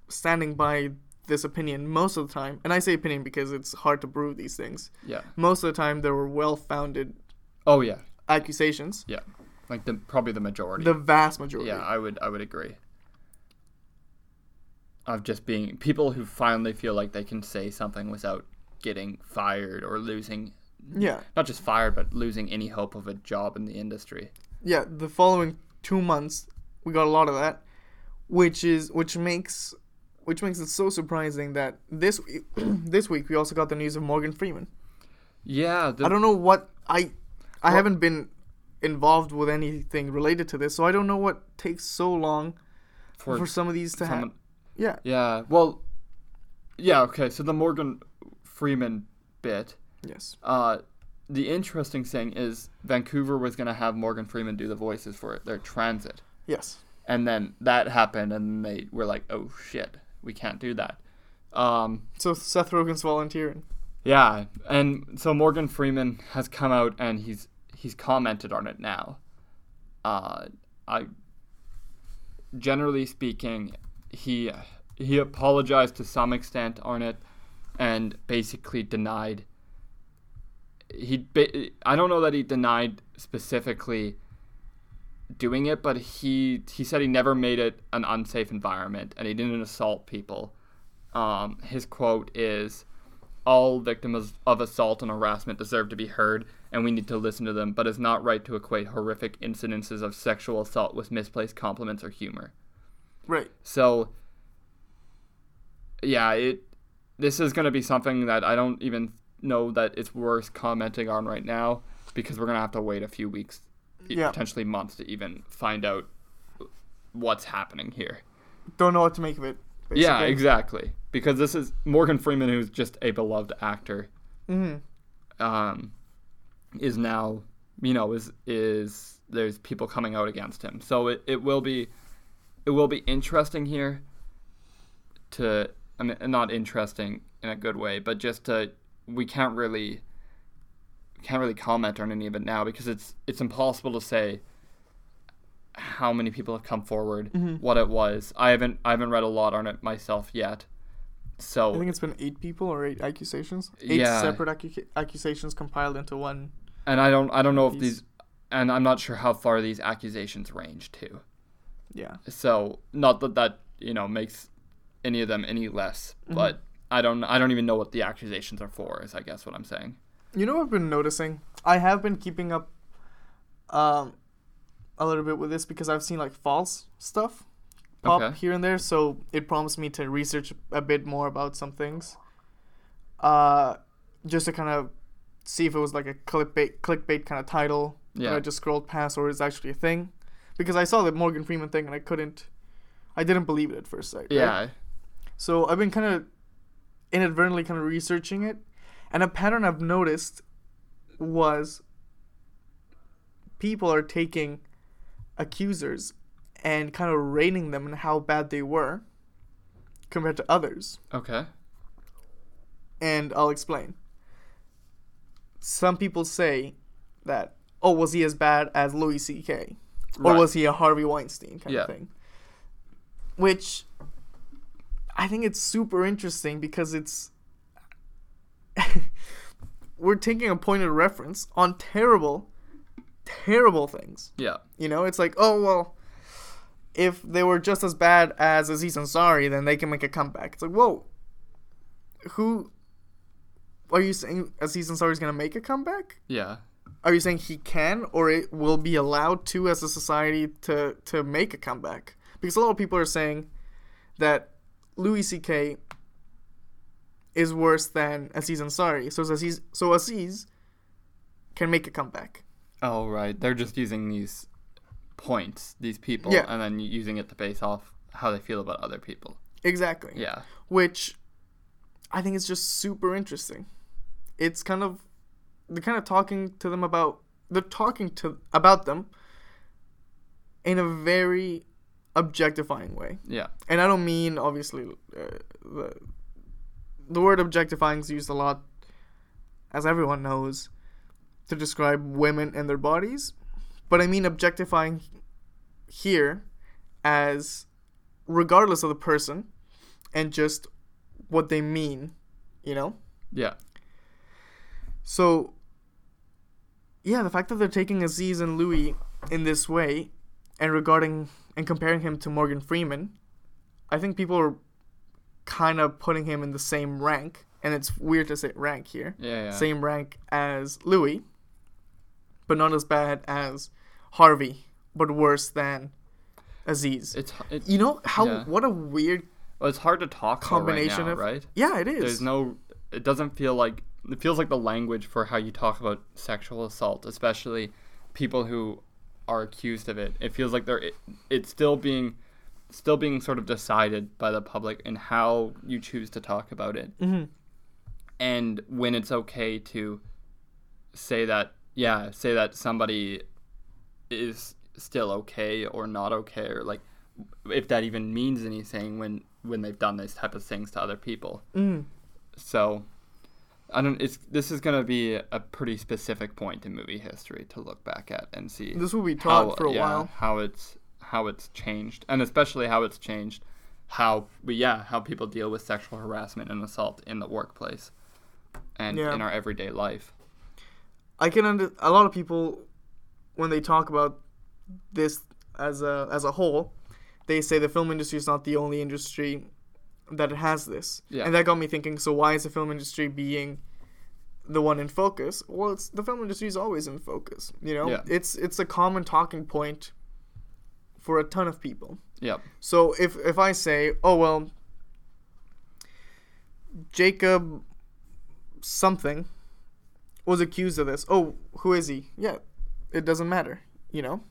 Speaker 1: standing by this opinion most of the time, and I say opinion because it's hard to prove these things.
Speaker 2: Yeah.
Speaker 1: most of the time there were well-founded
Speaker 2: Oh yeah.
Speaker 1: accusations
Speaker 2: Yeah. Like the probably the majority.
Speaker 1: the vast majority
Speaker 2: yeah, I would I would agree. of just being people who finally feel like they can say something without getting fired or losing
Speaker 1: Yeah.
Speaker 2: not just fired but losing any hope of a job in the industry.
Speaker 1: Yeah, the following 2 months we got a lot of that, which is which makes which makes it so surprising that this this week we also got the news of Morgan Freeman.
Speaker 2: Yeah, the,
Speaker 1: I don't know what I I
Speaker 2: Well-
Speaker 1: haven't been involved with anything related to this, so I don't know what takes so long for,
Speaker 2: for
Speaker 1: some of these to happen. Yeah.
Speaker 2: Yeah, well, yeah, okay. So the Morgan Freeman bit.
Speaker 1: Yes.
Speaker 2: Uh, the interesting thing is Vancouver was gonna have Morgan Freeman do the voices for their transit,
Speaker 1: Yes.
Speaker 2: and then that happened, and they were like, "Oh shit, we can't do that." Um,
Speaker 1: So Seth Rogen's volunteering.
Speaker 2: yeah, and so Morgan Freeman has come out and he's he's commented on it now. Uh, I generally speaking, he he apologized to some extent on it, and basically denied. He I don't know that he denied specifically doing it, but he he said he never made it an unsafe environment and he didn't assault people. Um, his quote is, "All victims of assault and harassment deserve to be heard, and we need to listen to them. But it's not right to equate horrific incidences of sexual assault with misplaced compliments or humor."
Speaker 1: Right.
Speaker 2: So, yeah, it this is going to be something that I don't even know that it's worth commenting on right now because we're going to have to wait a few weeks,
Speaker 1: Yeah.
Speaker 2: potentially months, to even find out what's happening here.
Speaker 1: Don't know what to make of it.
Speaker 2: Yeah, exactly. Because this is Morgan Freeman, who's just a beloved actor,
Speaker 1: Mhm.
Speaker 2: um, is now, you know, is is there's people coming out against him. So it, it will be, it will be interesting here. To I mean, not interesting in a good way, but just to we can't really can't really comment on any of it now because it's it's impossible to say how many people have come forward,
Speaker 1: Mhm.
Speaker 2: what it was. I haven't I haven't read a lot on it myself yet. So
Speaker 1: I think it's been eight people or eight accusations. Eight
Speaker 2: Yeah.
Speaker 1: separate accu- accusations compiled into one.
Speaker 2: And I don't I don't know if
Speaker 1: These-
Speaker 2: and I'm not sure how far these accusations range to.
Speaker 1: Yeah.
Speaker 2: So not that that you know makes any of them any less,
Speaker 1: Mhm.
Speaker 2: but I don't I don't even know what the accusations are for. Is I guess what I'm saying.
Speaker 1: You know what I've been noticing? I have been keeping up um a little bit with this because I've seen like false stuff pop
Speaker 2: Okay.
Speaker 1: here and there, so it prompts me to research a bit more about some things. Uh just to kind of see if it was like a clickbait clickbait kind of title that
Speaker 2: Yeah.
Speaker 1: I just scrolled past or is actually a thing. Because I saw the Morgan Freeman thing and I couldn't I didn't believe it at first sight. right?
Speaker 2: Yeah.
Speaker 1: So I've been kind of inadvertently kind of researching it, and a pattern I've noticed was people are taking accusers and kind of rating them and how bad they were compared to others.
Speaker 2: Okay.
Speaker 1: And I'll explain. Some people say that, oh, was he as bad as Louis C.K. or
Speaker 2: Right.
Speaker 1: was he a Harvey Weinstein kind
Speaker 2: Yeah.
Speaker 1: of thing? Which I think it's super interesting because it's we're taking a point of reference on terrible, terrible things.
Speaker 2: Yeah.
Speaker 1: You know, it's like, oh well, if they were just as bad as Aziz Ansari, then they can make a comeback. It's like, whoa, who are you saying Aziz Ansari is gonna make a comeback?
Speaker 2: Yeah.
Speaker 1: Are you saying he can, or it will be allowed to as a society to to make a comeback? Because a lot of people are saying that Louis C.K. is worse than Aziz Ansari. So Aziz, so Aziz can make a comeback.
Speaker 2: Oh right. They're just using these points, these people,
Speaker 1: Yeah.
Speaker 2: and then using it to base off how they feel about other people.
Speaker 1: Exactly.
Speaker 2: Yeah.
Speaker 1: Which I think is just super interesting. It's kind of they're kind of talking to them about they're talking to about them in a very objectifying way.
Speaker 2: Yeah.
Speaker 1: and I don't mean obviously uh, the the word objectifying is used a lot, as everyone knows, to describe women and their bodies, but I mean objectifying here as regardless of the person and just what they mean, you know.
Speaker 2: Yeah.
Speaker 1: So, yeah, the fact that they're taking Aziz and Louis in this way and regarding and comparing him to Morgan Freeman, I think people are kind of putting him in the same rank, and it's weird to say rank here,
Speaker 2: Yeah, yeah.
Speaker 1: same rank as Louis, but not as bad as Harvey, but worse than Aziz.
Speaker 2: It's it,
Speaker 1: you know how
Speaker 2: yeah.
Speaker 1: what a weird
Speaker 2: well, it's hard to talk
Speaker 1: combination
Speaker 2: about right
Speaker 1: of
Speaker 2: right?
Speaker 1: yeah it is.
Speaker 2: There's no. It doesn't feel like it feels like the language for how you talk about sexual assault, especially people who are accused of it. It feels like they're it, it's still being still being sort of decided by the public in how you choose to talk about it.
Speaker 1: hmm
Speaker 2: and when it's okay to say that yeah say that somebody is still okay or not okay or like if that even means anything when when they've done these type of things to other people
Speaker 1: Mm.
Speaker 2: so i don't it's this is going to be a pretty specific point in movie history to look back at and see
Speaker 1: This will be taught
Speaker 2: how,
Speaker 1: for a
Speaker 2: yeah,
Speaker 1: while.
Speaker 2: how it's how it's changed and especially how it's changed how but yeah how people deal with sexual harassment and assault in the workplace and
Speaker 1: Yeah.
Speaker 2: in our everyday life
Speaker 1: I can under a lot of people when they talk about this as a as a whole, they say the film industry is not the only industry that it has this.
Speaker 2: Yeah.
Speaker 1: And that got me thinking, so why is the film industry being the one in focus? Well, it's the film industry is always in focus, you know?
Speaker 2: Yeah.
Speaker 1: It's it's a common talking point for a ton of people.
Speaker 2: Yeah.
Speaker 1: So if if I say, "Oh well, Jacob something was accused of this." Oh, who is he? Yeah, it doesn't matter, you know?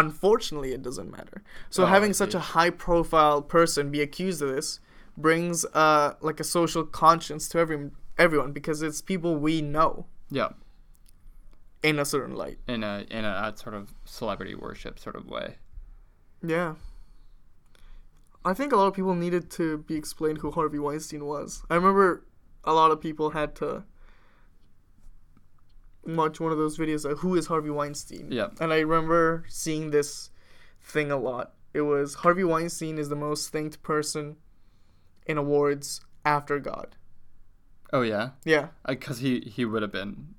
Speaker 1: Unfortunately, it doesn't matter. So
Speaker 2: Oh,
Speaker 1: having such a high-profile person be accused of this brings uh like a social conscience to every everyone because it's people we know
Speaker 2: yep
Speaker 1: in a certain light.
Speaker 2: in a in a sort of celebrity worship sort of way
Speaker 1: Yeah. I think a lot of people needed to be explained who Harvey Weinstein was. I remember a lot of people had to watch one of those videos of who is Harvey Weinstein.
Speaker 2: Yeah.
Speaker 1: And I remember seeing this thing a lot. It was Harvey Weinstein is the most thanked person in awards after God.
Speaker 2: oh yeah
Speaker 1: Yeah.
Speaker 2: because he he would have been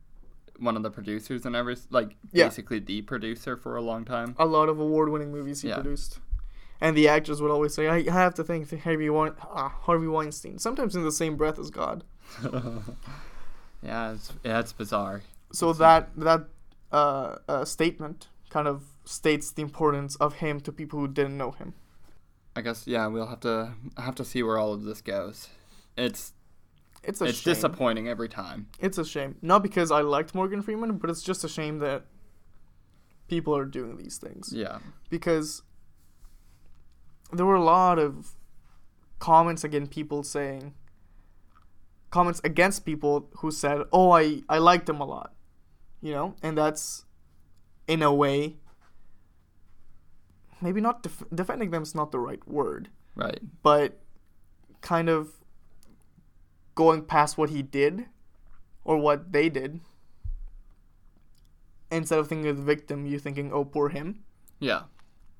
Speaker 2: one of the producers and every like
Speaker 1: Yeah.
Speaker 2: basically the producer for a long time
Speaker 1: A lot of award winning movies he
Speaker 2: Yeah.
Speaker 1: produced. And the actors would always say, I have to thank Harvey, Wein- uh, Harvey Weinstein, sometimes in the same breath as God.
Speaker 2: yeah it's yeah it's bizarre
Speaker 1: So that that uh, uh, statement kind of states the importance of him to people who didn't know him.
Speaker 2: I guess yeah, we'll have to have to see where all of this goes. It's
Speaker 1: It's a
Speaker 2: it's
Speaker 1: shame.
Speaker 2: disappointing every time.
Speaker 1: It's a shame. Not because I liked Morgan Freeman, but it's just a shame that people are doing these things.
Speaker 2: Yeah.
Speaker 1: Because there were a lot of comments against people saying comments against people who said, "Oh, I I liked him a lot," you know, and that's in a way maybe not def- defending them is not the right word,
Speaker 2: Right.
Speaker 1: but kind of going past what he did or what they did. Instead of thinking of the victim, you're thinking, "Oh, poor him."
Speaker 2: Yeah.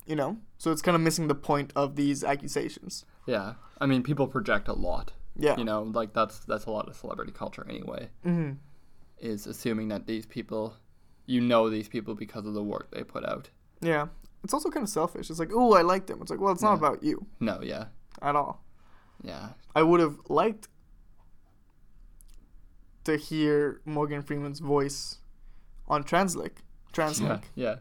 Speaker 1: You know, so it's kind of missing the point of these accusations.
Speaker 2: Yeah. I mean, people project a lot.
Speaker 1: Yeah.
Speaker 2: You know, like that's that's a lot of celebrity culture anyway.
Speaker 1: hmm
Speaker 2: Is assuming that these people, you know, these people because of the work they put out.
Speaker 1: Yeah. It's also kind of selfish. It's like, oh, I liked him. It's like, well, it's not about you
Speaker 2: No. Yeah.
Speaker 1: at all.
Speaker 2: Yeah.
Speaker 1: I would have liked to hear Morgan Freeman's voice on Translink. Translink.
Speaker 2: Yeah. Yeah.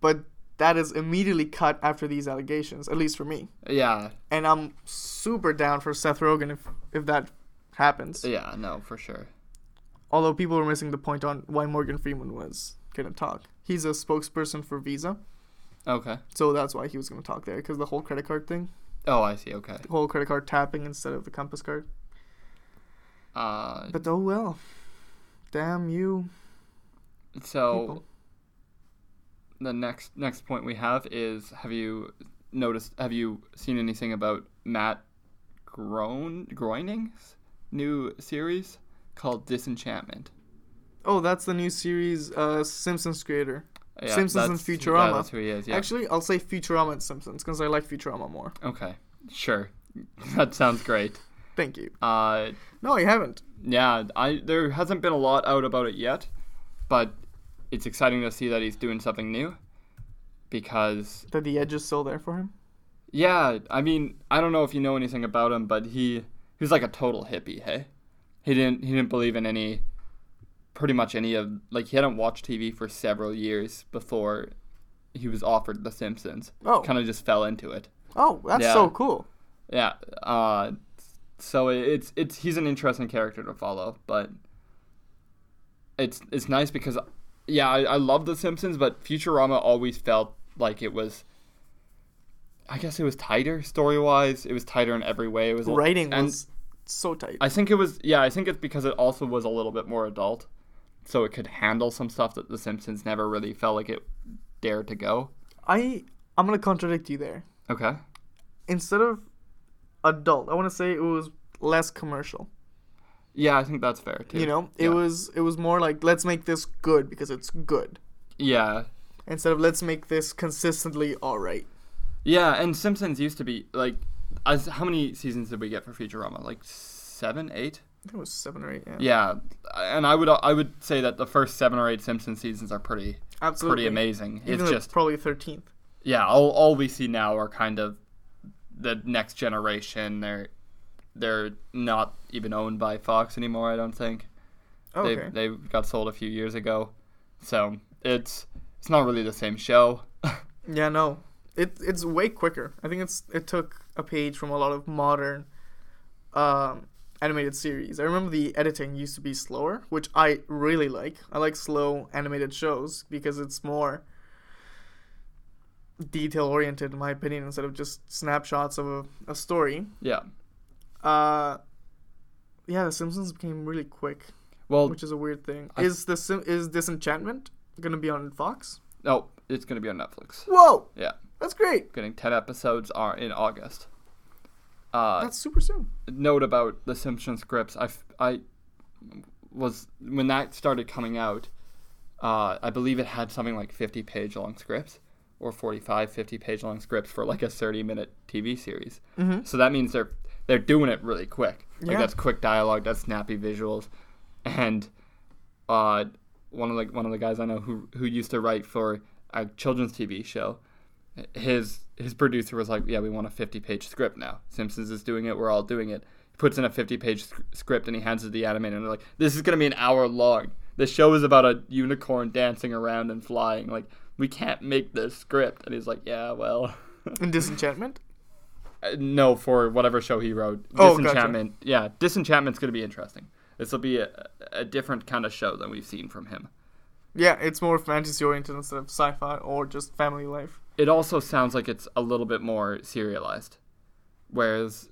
Speaker 1: But that is immediately cut after these allegations, at least for me.
Speaker 2: Yeah.
Speaker 1: And I'm super down for Seth Rogen if if that happens.
Speaker 2: Yeah. No, for sure.
Speaker 1: Although people were missing the point on why Morgan Freeman was gonna talk. He's a spokesperson for Visa,
Speaker 2: Okay.
Speaker 1: so that's why he was gonna talk there because the whole credit card thing,
Speaker 2: Oh, I see. Okay.
Speaker 1: the whole credit card tapping instead of the Compass card.
Speaker 2: Uh,
Speaker 1: But oh well, damn you.
Speaker 2: so
Speaker 1: people.
Speaker 2: the next next point we have is have you noticed have you seen anything about Matt Groen Groening's new series called Disenchantment?
Speaker 1: Oh, that's the new series, uh, Simpsons creator.
Speaker 2: Yeah,
Speaker 1: Simpsons and
Speaker 2: yeah,
Speaker 1: Futurama.
Speaker 2: that's who he is. Yeah.
Speaker 1: Actually, I'll say Futurama and Simpsons because I like Futurama more.
Speaker 2: okay. Sure. that sounds great.
Speaker 1: Thank you.
Speaker 2: Uh,
Speaker 1: No, I haven't.
Speaker 2: yeah, I there hasn't been a lot out about it yet, but it's exciting to see that he's doing something new because
Speaker 1: That the edge is still there for him.
Speaker 2: Yeah, I mean, I don't know if you know anything about him, but he he was like a total hippie. Hey, he didn't he didn't believe in any, pretty much any of like he hadn't watched TV for several years before he was offered The Simpsons.
Speaker 1: Oh.
Speaker 2: kind of just fell into it.
Speaker 1: Oh, that's
Speaker 2: Yeah.
Speaker 1: so cool.
Speaker 2: Yeah. Uh, so it's it's he's an interesting character to follow, but it's it's nice because yeah, I, I love The Simpsons, but Futurama always felt like it was. I guess it was tighter story wise. It was tighter in every way. It was
Speaker 1: Writing
Speaker 2: and
Speaker 1: was so tight.
Speaker 2: I think it was yeah. I think it's because it also was a little bit more adult, so it could handle some stuff that The Simpsons never really felt like it dared to go.
Speaker 1: I I'm gonna contradict you there.
Speaker 2: Okay.
Speaker 1: Instead of adult, I want to say it was less commercial.
Speaker 2: Yeah, I think that's fair too.
Speaker 1: You know, it
Speaker 2: Yeah.
Speaker 1: was it was more like let's make this good because it's good
Speaker 2: Yeah,
Speaker 1: instead of let's make this consistently all right.
Speaker 2: Yeah, and Simpsons used to be like, as how many seasons did we get for Futurama? Like seven, eight?
Speaker 1: I think it was seven or eight. Yeah,
Speaker 2: Yeah, and I would I would say that the first seven or eight Simpsons seasons are pretty
Speaker 1: absolutely
Speaker 2: pretty amazing.
Speaker 1: Even
Speaker 2: it's just
Speaker 1: probably thirteenth.
Speaker 2: yeah, all all we see now are kind of the next generation. They're they're not even owned by Fox anymore. I don't think oh,
Speaker 1: Okay.
Speaker 2: they they got sold a few years ago, so it's it's not really the same show.
Speaker 1: Yeah, no. It it's way quicker. I think it's it took a page from a lot of modern um animated series. I remember the editing used to be slower, which I really like. I like slow animated shows because it's more detail oriented in my opinion instead of just snapshots of a, a story.
Speaker 2: yeah.
Speaker 1: Uh yeah, The Simpsons became really quick,
Speaker 2: Well,
Speaker 1: which is a weird thing.
Speaker 2: I-
Speaker 1: is the Sim- is Disenchantment going to be on Fox?
Speaker 2: no, it's gonna be on Netflix.
Speaker 1: Whoa,
Speaker 2: Yeah.
Speaker 1: That's great.
Speaker 2: getting 10 episodes are in August. Uh,
Speaker 1: That's super soon.
Speaker 2: note about the Simpsons scripts. I, f- I was when that started coming out. Uh, I believe it had something like 50 page long scripts or 45, 50 page long scripts for like a 30 minute TV series.
Speaker 1: Mhm.
Speaker 2: So that means they're they're doing it really quick. Like
Speaker 1: Yeah.
Speaker 2: that's quick dialogue, that's snappy visuals, and uh, one of the one of the guys I know who who used to write for a children's TV show, his his producer was like, "Yeah, we want a 50 page script now. Simpsons is doing it. We're all doing it." He puts in a 50 page script and he hands it to the animator, and they're like, "This is gonna be an hour long. The show is about a unicorn dancing around and flying. Like, we can't make this script." And he's like, "Yeah, well."
Speaker 1: In Disenchantment?
Speaker 2: Uh, no, for whatever show he wrote.
Speaker 1: Oh, gotcha.
Speaker 2: Disenchantment. Yeah, Disenchantment's going to be interesting. This will be a, a different kind of show than we've seen from him.
Speaker 1: Yeah, it's more fantasy oriented instead of sci fi or just family life.
Speaker 2: It also sounds like it's a little bit more serialized, whereas,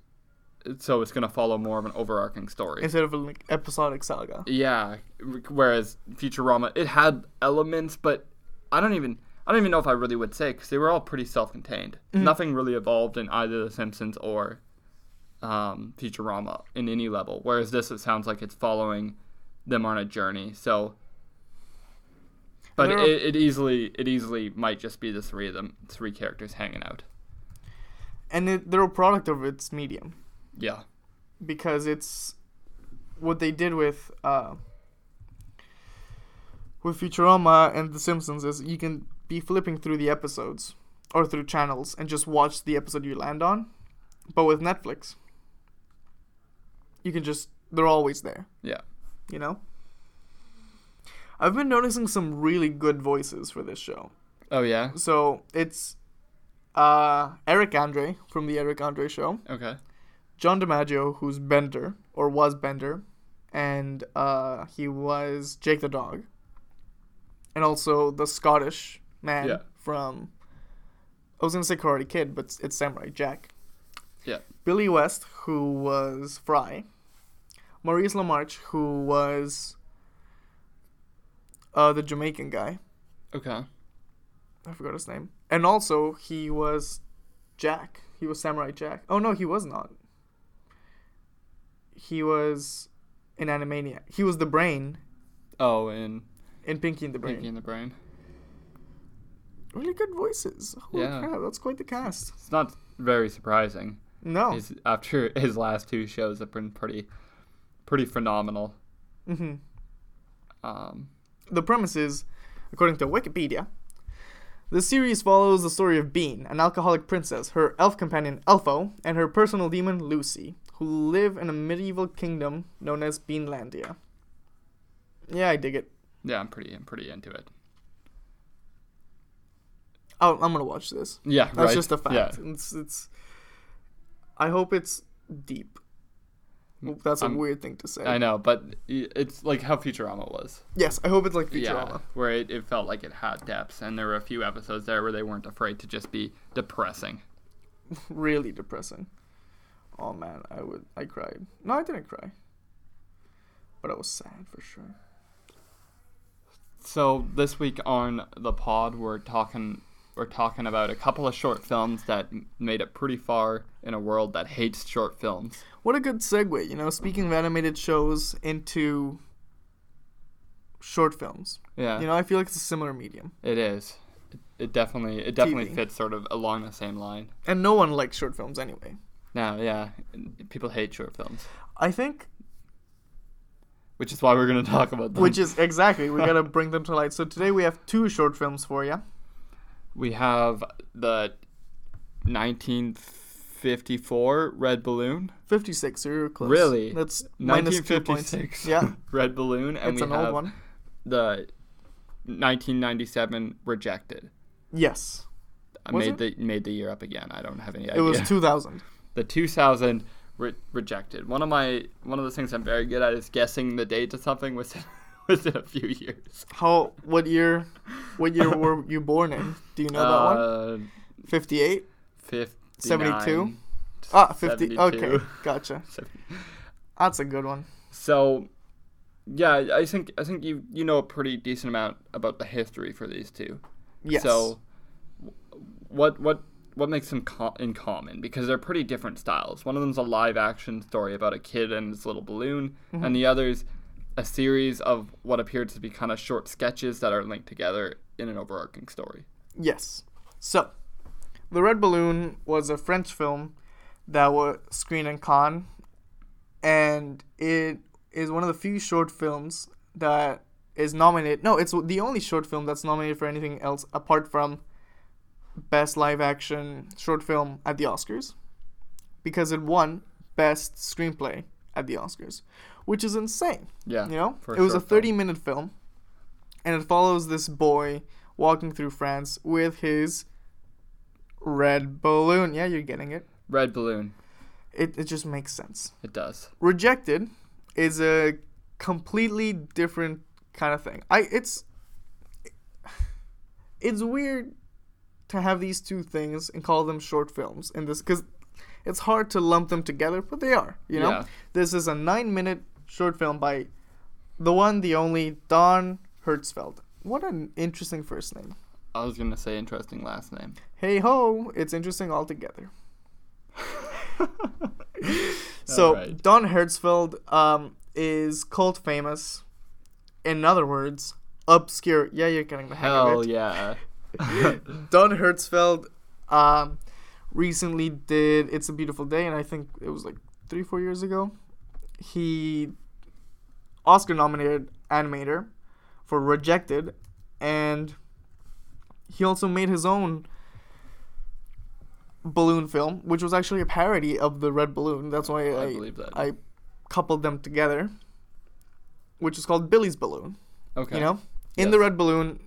Speaker 2: so it's going to follow more of an overarching story.
Speaker 1: Instead of an like, episodic saga.
Speaker 2: yeah, whereas Futurama, it had elements, but I don't even. I don't even know if I really would say because they were all pretty self-contained. Nothing really evolved in either The Simpsons or um, Futurama in any level. Whereas this, it sounds like it's following them on a journey. So, but it, it easily it easily might just be the three of them, three characters hanging out.
Speaker 1: And it, they're a product of its medium.
Speaker 2: Yeah,
Speaker 1: Because it's what they did with uh, with Futurama and The Simpsons is you can be flipping through the episodes or through channels and just watch the episode you land on. But with Netflix, you can just they're always there.
Speaker 2: yeah.
Speaker 1: you know? I've been noticing some really good voices for this show.
Speaker 2: Oh yeah.
Speaker 1: So it's uh, Eric Andre from the Eric Andre Show,
Speaker 2: Okay.
Speaker 1: John DiMaggio, who's Bender or was Bender, and uh, he was Jake the dog, and also the Scottish man
Speaker 2: Yeah.
Speaker 1: from I was gonna say Karate Kid, but it's- it's Samurai Jack.
Speaker 2: Yeah.
Speaker 1: Billy West, who was Fry, Maurice LaMarche, who was uh, the Jamaican guy.
Speaker 2: Okay.
Speaker 1: I forgot his name. And also, he was Jack. He was Samurai Jack. Oh no, he was not. He was in Animania. He was the brain
Speaker 2: Oh, and
Speaker 1: in Pinky and the Brain.
Speaker 2: Pinky in the Brain.
Speaker 1: Really good voices. Holy
Speaker 2: Yeah.
Speaker 1: crap, that's quite the cast.
Speaker 2: It's not very surprising.
Speaker 1: No.
Speaker 2: His, after his last two shows have been pretty, pretty phenomenal.
Speaker 1: hmm
Speaker 2: Um,
Speaker 1: The premise is, according to Wikipedia, The series follows the story of Bean, an alcoholic princess, her elf companion Elfo, and her personal demon Lucy, who live in a medieval kingdom known as Beanlandia. Yeah, I dig it.
Speaker 2: Yeah, I'm pretty I'm pretty into it.
Speaker 1: Oh, I'm gonna watch this.
Speaker 2: Yeah,
Speaker 1: That's
Speaker 2: right.
Speaker 1: just a fact.
Speaker 2: Yeah.
Speaker 1: It's it's. I hope it's deep. That's a
Speaker 2: I'm-
Speaker 1: weird thing to say.
Speaker 2: I know, but it's like how Futurama was.
Speaker 1: Yes, I hope it's like
Speaker 2: Yeah,
Speaker 1: Futurama.
Speaker 2: where it, it felt like it had depths, and there were a few episodes there where they weren't afraid to just be depressing.
Speaker 1: Really depressing. Oh man, I would. I cried. No, I didn't cry. But I was sad for sure.
Speaker 2: So this week on the pod, we're talking we're talking about a couple of short films that made it pretty far in a world that hates short films.
Speaker 1: What a good segue, you know, speaking of animated shows into short films.
Speaker 2: Yeah,
Speaker 1: You know, I feel like it's a similar medium.
Speaker 2: it is. It, it definitely it definitely
Speaker 1: TV.
Speaker 2: fits sort of along the same line.
Speaker 1: And no one likes short films anyway.
Speaker 2: Now, yeah, people hate short films,
Speaker 1: I think
Speaker 2: which is why we're going to talk about them.
Speaker 1: which is exactly, we got to bring them to light. So today we have two short films for you.
Speaker 2: we have the 1954 Red Balloon,
Speaker 1: 56, so you're close.
Speaker 2: Really?
Speaker 1: That's minus two
Speaker 2: 1956
Speaker 1: Yeah,
Speaker 2: Red Balloon, and
Speaker 1: it's
Speaker 2: we
Speaker 1: an
Speaker 2: have
Speaker 1: old one.
Speaker 2: the 1997 Rejected.
Speaker 1: Yes.
Speaker 2: I
Speaker 1: Was
Speaker 2: made the made the year up again. I don't have any
Speaker 1: It was 2000.
Speaker 2: the 2000 re- Rejected. One of my one of the things I'm very good at is guessing the date of something within within a few years.
Speaker 1: How, what year, what year were you born in? Do you know that one?
Speaker 2: Uh, Fifty-eight.
Speaker 1: 58?
Speaker 2: 59,
Speaker 1: 72? Ah, 50.
Speaker 2: 72.
Speaker 1: Okay, gotcha. That's a good one.
Speaker 2: So, yeah, I think I think you you know a pretty decent amount about the history for these two.
Speaker 1: Yes.
Speaker 2: So, what what what makes them co- in common? Because they're pretty different styles. One of them's a live action story about a kid and his little balloon,
Speaker 1: Mm-hmm.
Speaker 2: and the other's a series of what appears to be kind of short sketches that are linked together in an overarching story.
Speaker 1: Yes. So, The Red Balloon was a French film that was screened in Cannes, and it is one of the few short films that is nominated. No, it's the only short film that's nominated for anything else apart from Best Live Action Short Film at the Oscars, because it won Best Screenplay at the Oscars, which is insane.
Speaker 2: Yeah.
Speaker 1: You know, it was a 30 minute film, and it follows this boy walking through France with his red balloon. Yeah, you're getting it.
Speaker 2: Red balloon.
Speaker 1: It, it just makes sense.
Speaker 2: It does.
Speaker 1: Rejected is a completely different kind of thing. I it's it's weird to have these two things and call them short films in this because it's hard to lump them together, but they are. You know,
Speaker 2: Yeah.
Speaker 1: this is a nine-minute short film by the one, the only Don Hertzfeldt. What an interesting first name.
Speaker 2: I was gonna say interesting last name.
Speaker 1: Hey ho, it's interesting altogether. So
Speaker 2: Alright.
Speaker 1: Don Hertzfeldt um, is cult famous. In other words, obscure. Yeah, you're getting the hang
Speaker 2: Hell
Speaker 1: of it.
Speaker 2: yeah.
Speaker 1: Don Hertzfeldt um, recently did "It's a Beautiful Day," and I think it was like three, four years ago. He Oscar-nominated animator for Rejected, and he also made his own balloon film, which was actually a parody of the Red Balloon. That's why
Speaker 2: I
Speaker 1: I
Speaker 2: believe that.
Speaker 1: I coupled them together, which is called Billy's Balloon.
Speaker 2: okay.
Speaker 1: You know, in the Red Balloon,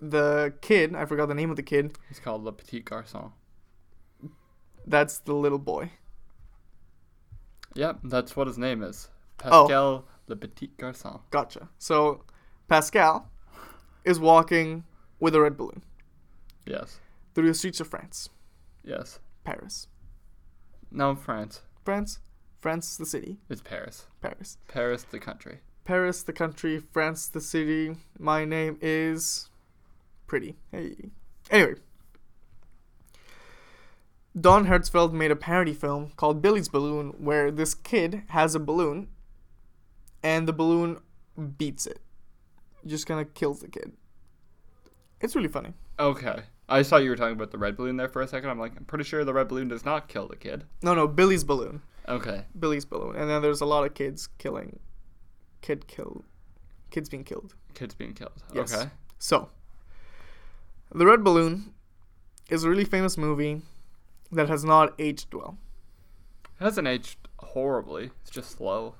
Speaker 1: the kid I forgot the name of the kid.
Speaker 2: He's called Le Petit Garçon.
Speaker 1: That's the little boy.
Speaker 2: Yep, that's what his name is.
Speaker 1: Oh.
Speaker 2: Pascal Le Petit Garçon.
Speaker 1: Gotcha. So Pascal is walking with a red balloon
Speaker 2: Yes.
Speaker 1: through the streets of France,
Speaker 2: Yes.
Speaker 1: Paris,
Speaker 2: No, France.
Speaker 1: France, France, the city,
Speaker 2: It's Paris.
Speaker 1: Paris,
Speaker 2: Paris, the country.
Speaker 1: Paris, the country, France, the city. My name is pretty. Hey. Anyway, Don Hertzfeldt made a parody film called Billy's Balloon, where this kid has a balloon, and the balloon beats it. Just kind of kills the kid. It's really funny.
Speaker 2: Okay. I saw you were talking about the red balloon there for a second. I'm like, I'm pretty sure the red balloon does not kill the kid.
Speaker 1: No, no, Billy's balloon.
Speaker 2: Okay.
Speaker 1: Billy's balloon, and then there's a lot of kids killing, kid kill, kids being killed.
Speaker 2: Kids being killed.
Speaker 1: Yes.
Speaker 2: Okay.
Speaker 1: So, The Red Balloon is a really famous movie that has not aged well.
Speaker 2: It hasn't aged horribly. It's just slow.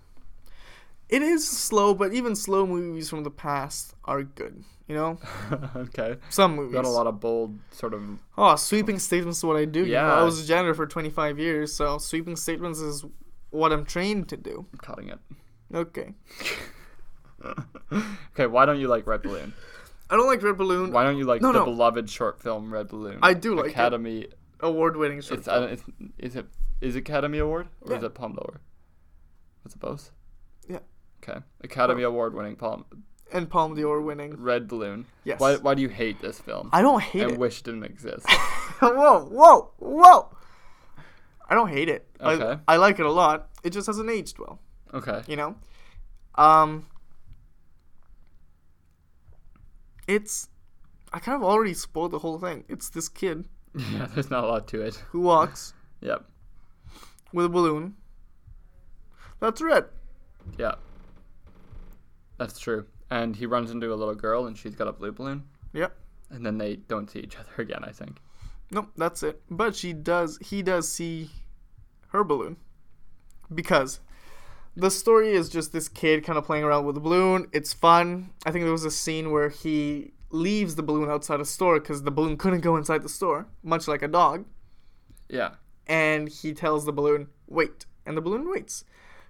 Speaker 1: It is slow, but even slow movies from the past are good. You know,
Speaker 2: okay.
Speaker 1: some movies.
Speaker 2: Got a lot of bold sort of.
Speaker 1: Oh, sweeping statements is what I do. you know?
Speaker 2: Yeah.
Speaker 1: I was a janitor for 25 years, so sweeping statements is what I'm trained to do.
Speaker 2: I'm cutting it.
Speaker 1: Okay.
Speaker 2: okay, why don't you like Red Balloon?
Speaker 1: I don't like Red Balloon.
Speaker 2: Why don't you like
Speaker 1: No,
Speaker 2: the
Speaker 1: no.
Speaker 2: beloved short film Red Balloon?
Speaker 1: I do like it.
Speaker 2: Academy.
Speaker 1: Award-winning short
Speaker 2: It's,
Speaker 1: film.
Speaker 2: it's is it is it Academy Award or is it Palme d'Or? Was it both?
Speaker 1: Yeah.
Speaker 2: Okay. Academy Award winning Palm
Speaker 1: and Palme d'Or winning.
Speaker 2: Red Balloon.
Speaker 1: Yes.
Speaker 2: Why why do you hate this film?
Speaker 1: I don't hate it.
Speaker 2: I wish it didn't exist.
Speaker 1: whoa, whoa, whoa! I don't hate it. I-
Speaker 2: Okay.
Speaker 1: I, like it a lot. It just hasn't aged well.
Speaker 2: Okay.
Speaker 1: You know. Um. It's. I kind of already spoiled the whole thing. It's this kid
Speaker 2: Yeah, there's not a lot to it.
Speaker 1: who walks
Speaker 2: Yep.
Speaker 1: with a balloon. That's red.
Speaker 2: Yeah. That's true. And he runs into a little girl and she's got a blue balloon.
Speaker 1: Yep.
Speaker 2: And then they don't see each other again, I think.
Speaker 1: Nope, that's it. But she does. He does see her balloon because the story is just this kid kind of playing around with a balloon. It's fun. I think there was a scene where he leaves the balloon outside a store because the balloon couldn't go inside the store, much like a dog.
Speaker 2: Yeah.
Speaker 1: And he tells the balloon, "Wait," and the balloon waits.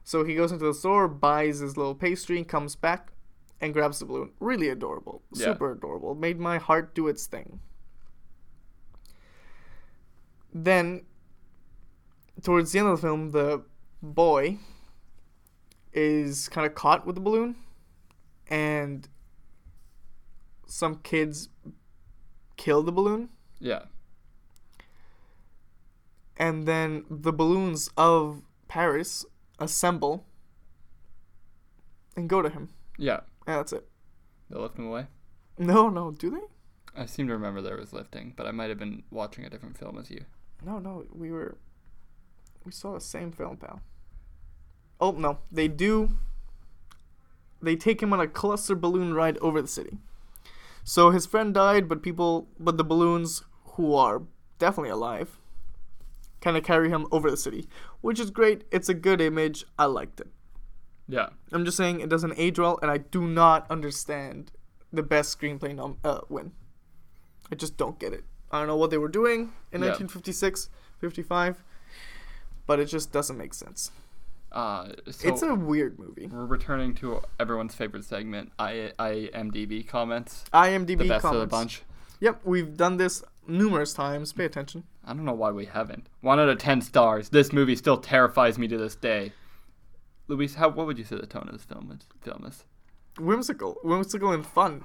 Speaker 1: So he goes into the store, buys his little pastry, comes back, and grabs the balloon. Really adorable,
Speaker 2: Yeah.
Speaker 1: super adorable. Made my heart do its thing. Then, towards the end of the film, the boy is kind of caught with the balloon, and some kids kill the balloon,
Speaker 2: Yeah.
Speaker 1: and then the balloons of Paris assemble and go to him.
Speaker 2: Yeah.
Speaker 1: And that's it.
Speaker 2: They lift him away.
Speaker 1: No, no, do they?
Speaker 2: I seem to remember there was lifting, but I might have been watching a different film as you.
Speaker 1: No, no, we were. We saw the same film, pal. Oh, no. They do. They take him on a cluster balloon ride over the city. So his friend died, but people. But the balloons, who are definitely alive, kind of carry him over the city. Which is great. It's a good image. I liked it.
Speaker 2: Yeah.
Speaker 1: I'm just saying it doesn't age well, and I do not understand the best screenplay nom- uh, win. I just don't get it. I don't know what they were doing in
Speaker 2: Yeah.
Speaker 1: 1956, 55, but it just doesn't make sense.
Speaker 2: Uh, so
Speaker 1: it's a weird movie.
Speaker 2: we're returning to everyone's favorite segment, I IMDb comments.
Speaker 1: IMDb
Speaker 2: The best
Speaker 1: comments.
Speaker 2: of the bunch.
Speaker 1: Yep, we've done this numerous times. Pay attention.
Speaker 2: I don't know why we haven't. One out of ten stars. This movie still terrifies me to this day. Luis, how what would you say the tone of this film is? Film is?
Speaker 1: Whimsical, whimsical and fun.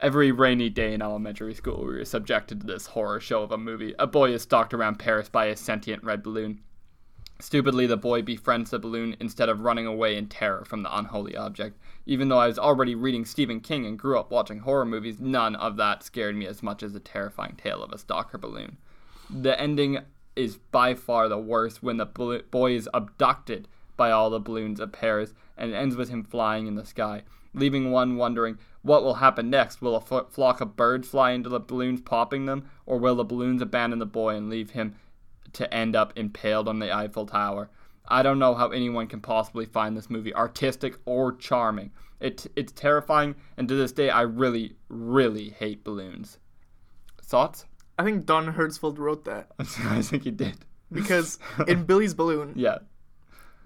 Speaker 2: Every rainy day in elementary school, we were subjected to this horror show of a movie. A boy is stalked around Paris by a sentient red balloon. Stupidly, the boy befriends the balloon instead of running away in terror from the unholy object. Even though I was already reading Stephen King and grew up watching horror movies, none of that scared me as much as the terrifying tale of a stalker balloon. The ending is by far the worst when the boy is abducted by all the balloons of Paris and ends with him flying in the sky, leaving one wondering what will happen next. Will a flock of birds fly into the balloons, popping them, or will the balloons abandon the boy and leave him to end up impaled on the Eiffel Tower? I don't know how anyone can possibly find this movie artistic or charming. It, it's terrifying, and to this day, I really, really hate balloons. Thoughts?
Speaker 1: I think Don Hertzfeldt wrote that
Speaker 2: I think he did.
Speaker 1: because in Billy's Balloon,
Speaker 2: Yeah.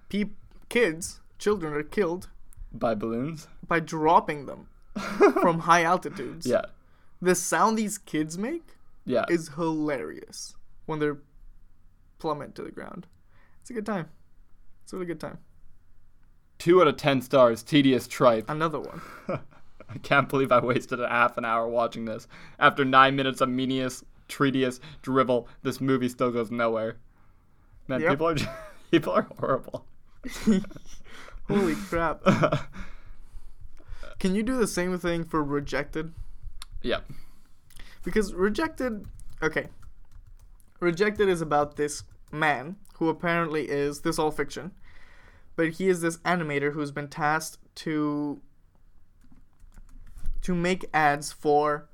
Speaker 1: peop- kids, children are killed
Speaker 2: By balloons?
Speaker 1: by dropping them from high altitudes.
Speaker 2: Yeah.
Speaker 1: The sound these kids make
Speaker 2: Yeah.
Speaker 1: is hilarious when they're plummet to the ground. It's a good time. It's a really good time.
Speaker 2: Two out of ten stars, tedious tripe.
Speaker 1: Another one.
Speaker 2: I can't believe I wasted a half an hour watching this. After nine minutes of meaningless, treatious drivel, this movie still goes nowhere. Man,
Speaker 1: Yep.
Speaker 2: people are people are horrible.
Speaker 1: Holy crap. Can you do the same thing for Rejected?
Speaker 2: yeah.
Speaker 1: Because Rejected, okay. Rejected is about this man who apparently is this all fiction, but he is this animator who's been tasked to to make ads for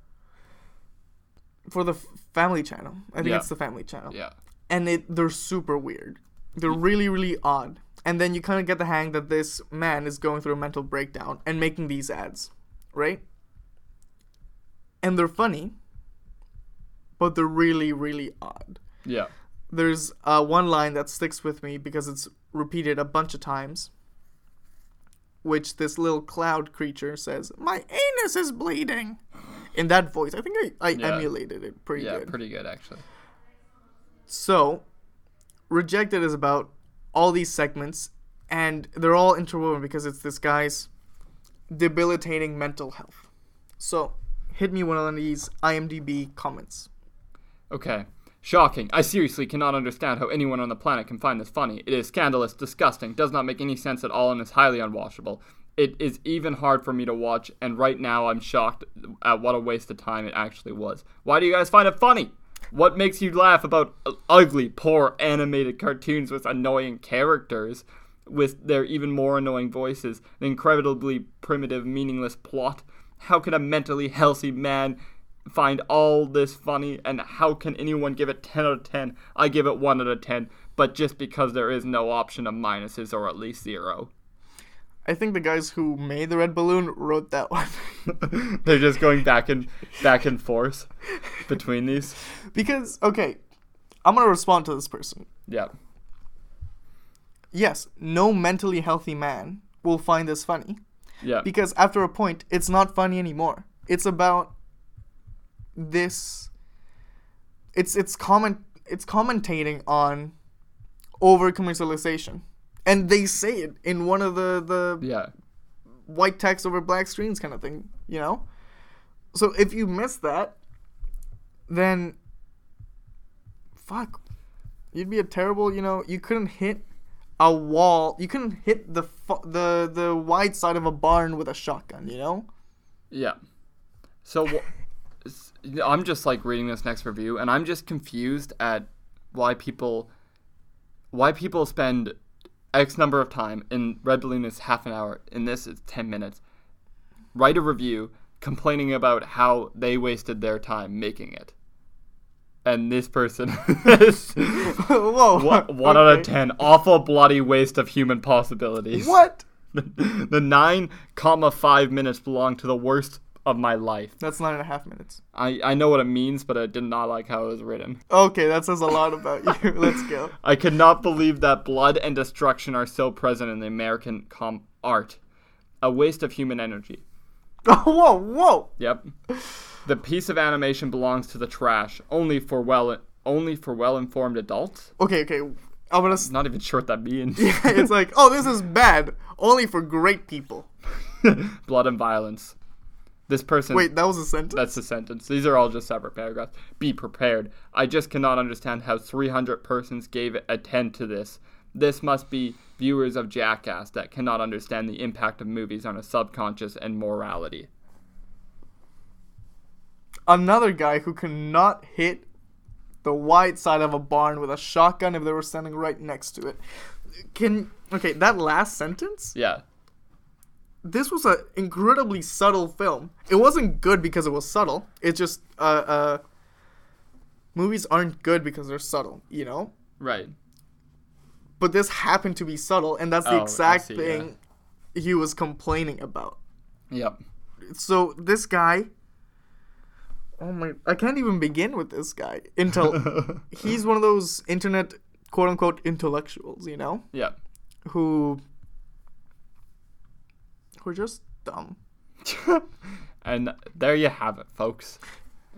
Speaker 1: for the Family Channel. I think
Speaker 2: Yeah.
Speaker 1: it's the Family Channel.
Speaker 2: Yeah.
Speaker 1: and it they're super weird. They're really really odd. And then you kind of get the hang that this man is going through a mental breakdown and making these ads, right? And they're funny, but they're really really odd.
Speaker 2: Yeah.
Speaker 1: There's uh, one line that sticks with me because it's repeated a bunch of times, which this little cloud creature says, "My anus is bleeding." In that voice, I think I, I
Speaker 2: Yeah.
Speaker 1: emulated it pretty
Speaker 2: Yeah.
Speaker 1: good.
Speaker 2: Yeah, pretty good actually.
Speaker 1: So, Rejected is about all these segments, and they're all interwoven because it's this guy's debilitating mental health. So, hit me one of these IMDb comments.
Speaker 2: Okay. Shocking. I seriously cannot understand how anyone on the planet can find this funny. It is scandalous, disgusting, does not make any sense at all, and is highly unwatchable. It is even hard for me to watch, and right now I'm shocked at what a waste of time it actually was. Why do you guys find it funny? What makes you laugh about ugly, poor animated cartoons with annoying characters, with their even more annoying voices, an incredibly primitive, meaningless plot? How can a mentally healthy man find all this funny and how can anyone give it 10 out of 10 i give it 1 out of 10 but just because there is no option of minuses or at least zero
Speaker 1: I think the guys who made the red balloon wrote that one.
Speaker 2: they're just going back and back and forth between these
Speaker 1: because, okay, I'm going to respond to this person.
Speaker 2: yeah
Speaker 1: Yes, no mentally healthy man will find this funny.
Speaker 2: yeah
Speaker 1: because after a point it's not funny anymore it's about this it's it's comment it's commentating on over commercialization and they say it in one of the the
Speaker 2: yeah.
Speaker 1: white text over black screens kind of thing you know? So if you miss that then fuck. You'd be a terrible you know you couldn't hit a wall you couldn't hit the fu- the the wide side of a barn with a shotgun you know?
Speaker 2: Yeah. So wh- i'm just like reading this next review and i'm just confused at why people why people spend X number of time in Red Balloon is half an hour. In this is ten minutes. Write a review complaining about how they wasted their time making it. And this person is
Speaker 1: Whoa.
Speaker 2: one, one out of ten. Awful bloody waste of human possibilities.
Speaker 1: What?
Speaker 2: the nine comma five minutes belong to the worst of my life.
Speaker 1: That's nine and a half minutes.
Speaker 2: I, I know what it means, but I did not like how it was written.
Speaker 1: Okay, that says a lot about you. Let's go.
Speaker 2: I could not believe that blood and destruction are so present in the American com art. A waste of human energy.
Speaker 1: whoa, whoa.
Speaker 2: Yep. The piece of animation belongs to the trash, only for well only for well-informed adults.
Speaker 1: Okay, okay. I'm gonna. s-
Speaker 2: Not even sure what that means.
Speaker 1: it's like, oh, this is bad. Only for great people.
Speaker 2: blood and violence. This person
Speaker 1: Wait, that was a sentence.
Speaker 2: That's a sentence. These are all just separate paragraphs. Be prepared. I just cannot understand how 300 persons gave a 10 to this. This must be viewers of Jackass that cannot understand the impact of movies on a subconscious and morality.
Speaker 1: Another guy who cannot hit the wide side of a barn with a shotgun if they were standing right next to it. Can okay, that last sentence?
Speaker 2: Yeah.
Speaker 1: This was an incredibly subtle film. It wasn't good because it was subtle. It's just uh uh movies aren't good because they're subtle, you know?
Speaker 2: Right.
Speaker 1: But this happened to be subtle and that's the
Speaker 2: Oh,
Speaker 1: exact
Speaker 2: see,
Speaker 1: thing he was complaining about.
Speaker 2: Yep.
Speaker 1: So this guy Oh my I can't even begin with this guy until he's one of those internet quote unquote intellectuals, you know?
Speaker 2: Yeah.
Speaker 1: Who who are just dumb.
Speaker 2: and there you have it, folks.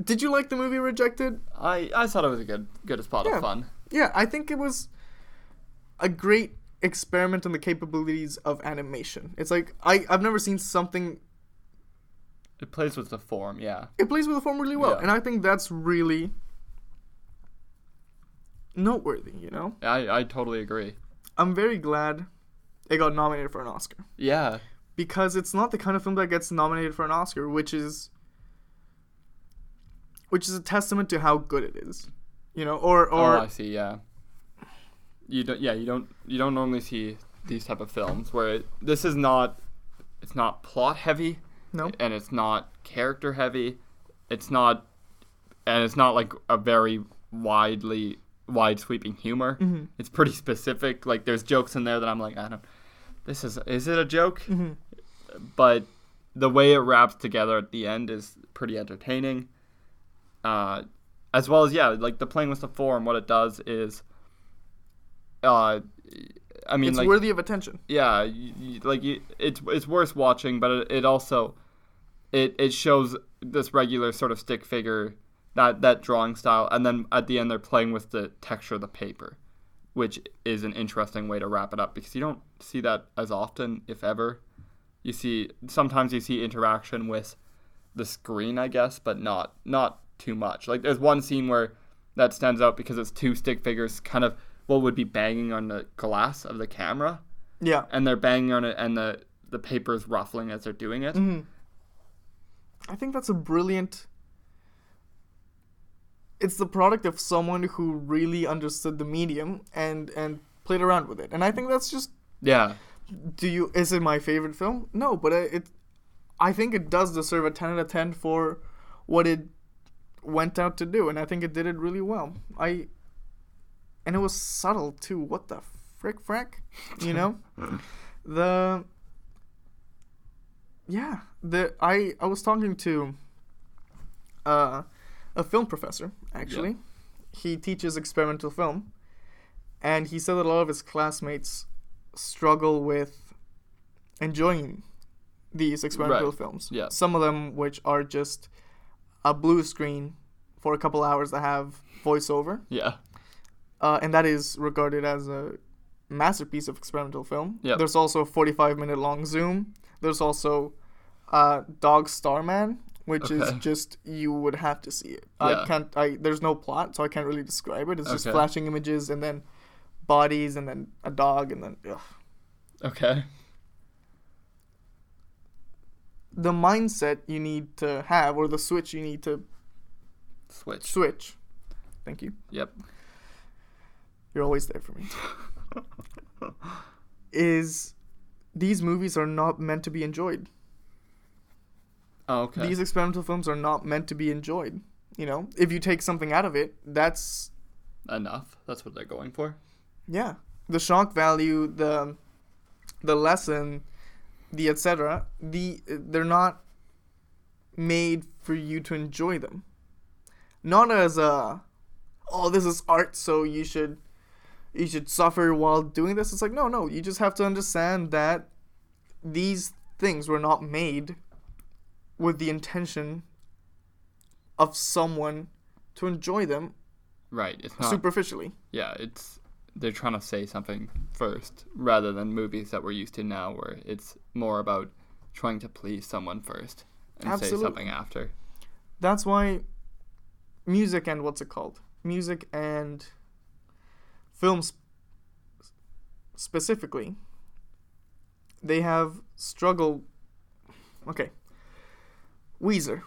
Speaker 1: Did you like the movie Rejected?
Speaker 2: I, I thought it was a good good spot
Speaker 1: Yeah.
Speaker 2: of fun.
Speaker 1: Yeah, I think it was a great experiment in the capabilities of animation. It's like I I've never seen something
Speaker 2: It plays with the form, yeah.
Speaker 1: it plays with the form really well,
Speaker 2: Yeah.
Speaker 1: and I think that's really noteworthy, you know?
Speaker 2: I, I totally agree.
Speaker 1: I'm very glad it got nominated for an Oscar
Speaker 2: Yeah.
Speaker 1: Because it's not the kind of film that gets nominated for an Oscar, which is which is a testament to how good it is. You know, or or
Speaker 2: oh, I see. Yeah. You don't. Yeah, you don't. You don't normally see these type of films where it, this is not. It's not plot heavy,
Speaker 1: no.
Speaker 2: and it's not character heavy. It's not and it's not like a very widely wide sweeping humor.
Speaker 1: Mhm.
Speaker 2: It's pretty specific. Like there's jokes in there that I'm like, I don't. This is is it a joke?
Speaker 1: Mhm.
Speaker 2: But the way it wraps together at the end is pretty entertaining. Uh, as well as yeah, like the playing with the form. What it does is, uh, I mean,
Speaker 1: it's
Speaker 2: like
Speaker 1: worthy of attention.
Speaker 2: yeah, y y like you, it's it's worth watching, but it, it also it it shows this regular sort of stick figure that that drawing style, and then at the end they're playing with the texture of the paper, which is an interesting way to wrap it up because you don't see that as often, if ever. You see sometimes you see interaction with the screen, I guess, but not not too much. Like there's one scene where that stands out because it's two stick figures kind of what would be banging on the glass of the camera
Speaker 1: Yeah.
Speaker 2: and they're banging on it and the the paper is ruffling as they're doing it.
Speaker 1: hmm I think that's a brilliant. It's the product of someone who really understood the medium and and played around with it, and I think that's just.
Speaker 2: Yeah.
Speaker 1: Do you? Is it my favorite film? No, but it. it I think it does deserve a ten out of ten for what it went out to do, and I think it did it really well. I. And it was subtle too. What the frick, frack? You know, the yeah the i i was talking to uh a film professor actually he teaches experimental film and he said that a lot of his classmates struggle with enjoying these experimental
Speaker 2: Right.
Speaker 1: films
Speaker 2: Yeah.
Speaker 1: some of them which are just a blue screen for a couple hours that have voiceover
Speaker 2: Yeah.
Speaker 1: uh, and that is regarded as a masterpiece of experimental film.
Speaker 2: Yep.
Speaker 1: There's also a 45 minute long Zoom. There's also uh, Dog Star Man, which is just you would have to see it.
Speaker 2: Yeah.
Speaker 1: I can't. I there's no plot, so I can't really describe it. It's just flashing images and then bodies and then a dog and then ugh.
Speaker 2: Okay.
Speaker 1: the mindset you need to have or the switch you need to
Speaker 2: Switch.
Speaker 1: switch. Thank you.
Speaker 2: Yep.
Speaker 1: You're always there for me. is these movies are not meant to be enjoyed.
Speaker 2: Oh, okay.
Speaker 1: These experimental films are not meant to be enjoyed. You know, if you take something out of it, that's
Speaker 2: Enough. That's what they're going for.
Speaker 1: Yeah, the shock value, the the lesson, the etc. The they're not made for you to enjoy them. Not as a oh this is art so you should you should suffer while doing this. It's like no, no, you just have to understand that these things were not made with the intention of someone to enjoy them
Speaker 2: Right. It's not.
Speaker 1: superficially.
Speaker 2: Yeah. It's they're trying to say something first rather than movies that we're used to now, where it's more about trying to please someone first and
Speaker 1: Absolutely.
Speaker 2: say something after.
Speaker 1: That's why music and what's it called? Music and films specifically they have struggled okay. Weezer.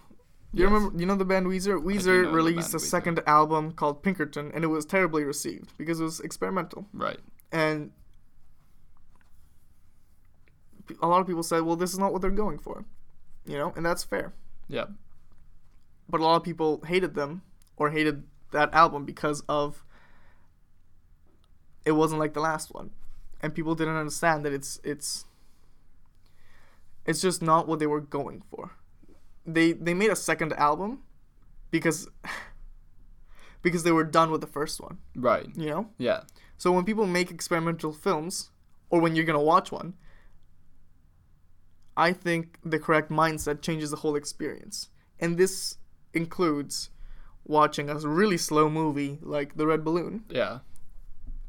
Speaker 1: You
Speaker 2: Yes.
Speaker 1: remember you know the band Weezer? Weezer released a
Speaker 2: Weezer.
Speaker 1: second album called Pinkerton and it was terribly received because it was experimental.
Speaker 2: Right.
Speaker 1: And a lot of people said, "Well, this is not what they're going for." You know, and that's fair.
Speaker 2: Yeah.
Speaker 1: but a lot of people hated them or hated that album because of it wasn't like the last one and people didn't understand that it's it's it's just not what they were going for they they made a second album because because they were done with the first one
Speaker 2: Right.
Speaker 1: you know
Speaker 2: Yeah.
Speaker 1: so when people make experimental films, or when you're gonna watch one, I think the correct mindset changes the whole experience. And this includes watching a really slow movie like The Red Balloon,
Speaker 2: Yeah.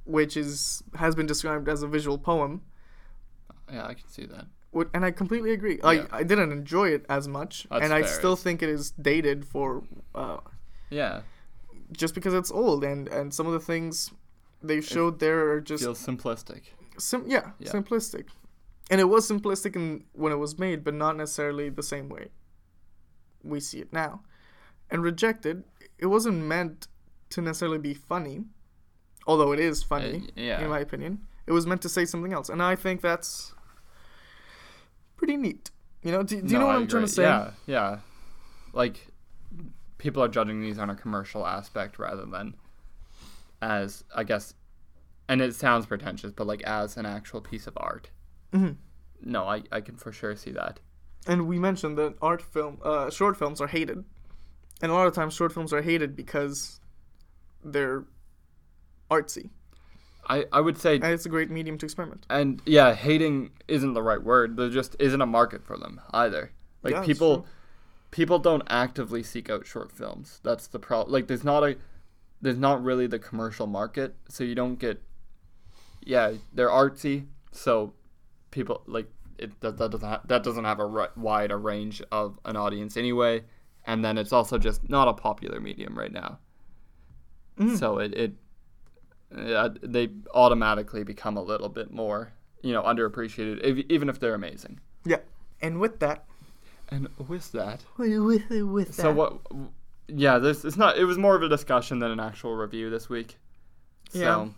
Speaker 1: which is has been described as a visual poem.
Speaker 2: Yeah. I can see that.
Speaker 1: And I completely agree.
Speaker 2: Yeah.
Speaker 1: I, I didn't enjoy it as much,
Speaker 2: That's
Speaker 1: and I
Speaker 2: fair.
Speaker 1: still think it is dated for uh,
Speaker 2: Yeah.
Speaker 1: just because it's old, and and some of the things they showed there are just
Speaker 2: Feels simplistic.
Speaker 1: Sim- yeah,
Speaker 2: Yeah.
Speaker 1: simplistic. And it was simplistic in when it was made, but not necessarily the same way we see it now. And rejected, it wasn't meant to necessarily be funny, although it is funny,
Speaker 2: Uh, yeah.
Speaker 1: in my opinion. It was meant to say something else, and I think that's pretty neat. You know, do, do you
Speaker 2: No,
Speaker 1: know what
Speaker 2: I
Speaker 1: I'm trying to say?
Speaker 2: Yeah, yeah. Like people are judging these on a commercial aspect rather than as I guess, and it sounds pretentious, but like as an actual piece of art.
Speaker 1: Mhm.
Speaker 2: No, I I can for sure see that.
Speaker 1: And we mentioned that art film, uh, short films are hated, and a lot of times short films are hated because they're artsy,
Speaker 2: I I would say
Speaker 1: and it's a great medium to experiment.
Speaker 2: and yeah, hating isn't the right word. There just isn't a market for them either. Like
Speaker 1: Yeah,
Speaker 2: people, people don't actively seek out short films. That's the problem. Like there's not a, there's not really the commercial market, so you don't get. Yeah, they're artsy, so people like it. That, that doesn't ha- that doesn't have a ri- wide a range of an audience anyway, and then it's also just not a popular medium right now.
Speaker 1: Mhm.
Speaker 2: So it it uh, they automatically become a little bit more you know underappreciated if, even if they're amazing.
Speaker 1: Yeah, and with that,
Speaker 2: And with that,
Speaker 1: with with that.
Speaker 2: so what? Yeah, this it's not. It was more of a discussion than an actual review this week. So
Speaker 1: Yeah.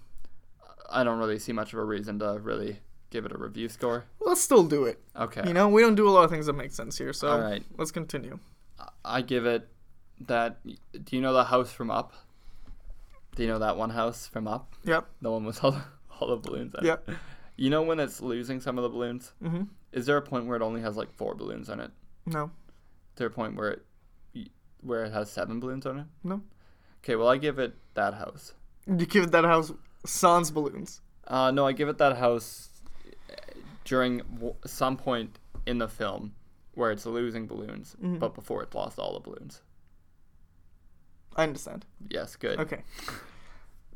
Speaker 2: I don't really see much of a reason to really give it a review score.
Speaker 1: Let's still do it.
Speaker 2: Okay.
Speaker 1: You know, we don't do a lot of things that make sense here, so
Speaker 2: All right.
Speaker 1: let's continue.
Speaker 2: I give it that. Do you know the house from Up? Do you know that one house from Up?
Speaker 1: Yep.
Speaker 2: The one with all the, all the balloons. in it?
Speaker 1: Yep.
Speaker 2: You know when it's losing some of the balloons?
Speaker 1: Mm-hmm.
Speaker 2: Is there a point where it only has like four balloons on it?
Speaker 1: No.
Speaker 2: Is there a point where it where it has seven balloons on it?
Speaker 1: No.
Speaker 2: Okay, well I give it that house.
Speaker 1: You give it that house sans balloons.
Speaker 2: Uh, no, I give it that house during w- some point in the film where it's losing balloons,
Speaker 1: Mhm.
Speaker 2: but before it lost all the balloons.
Speaker 1: I understand.
Speaker 2: Yes, good.
Speaker 1: Okay.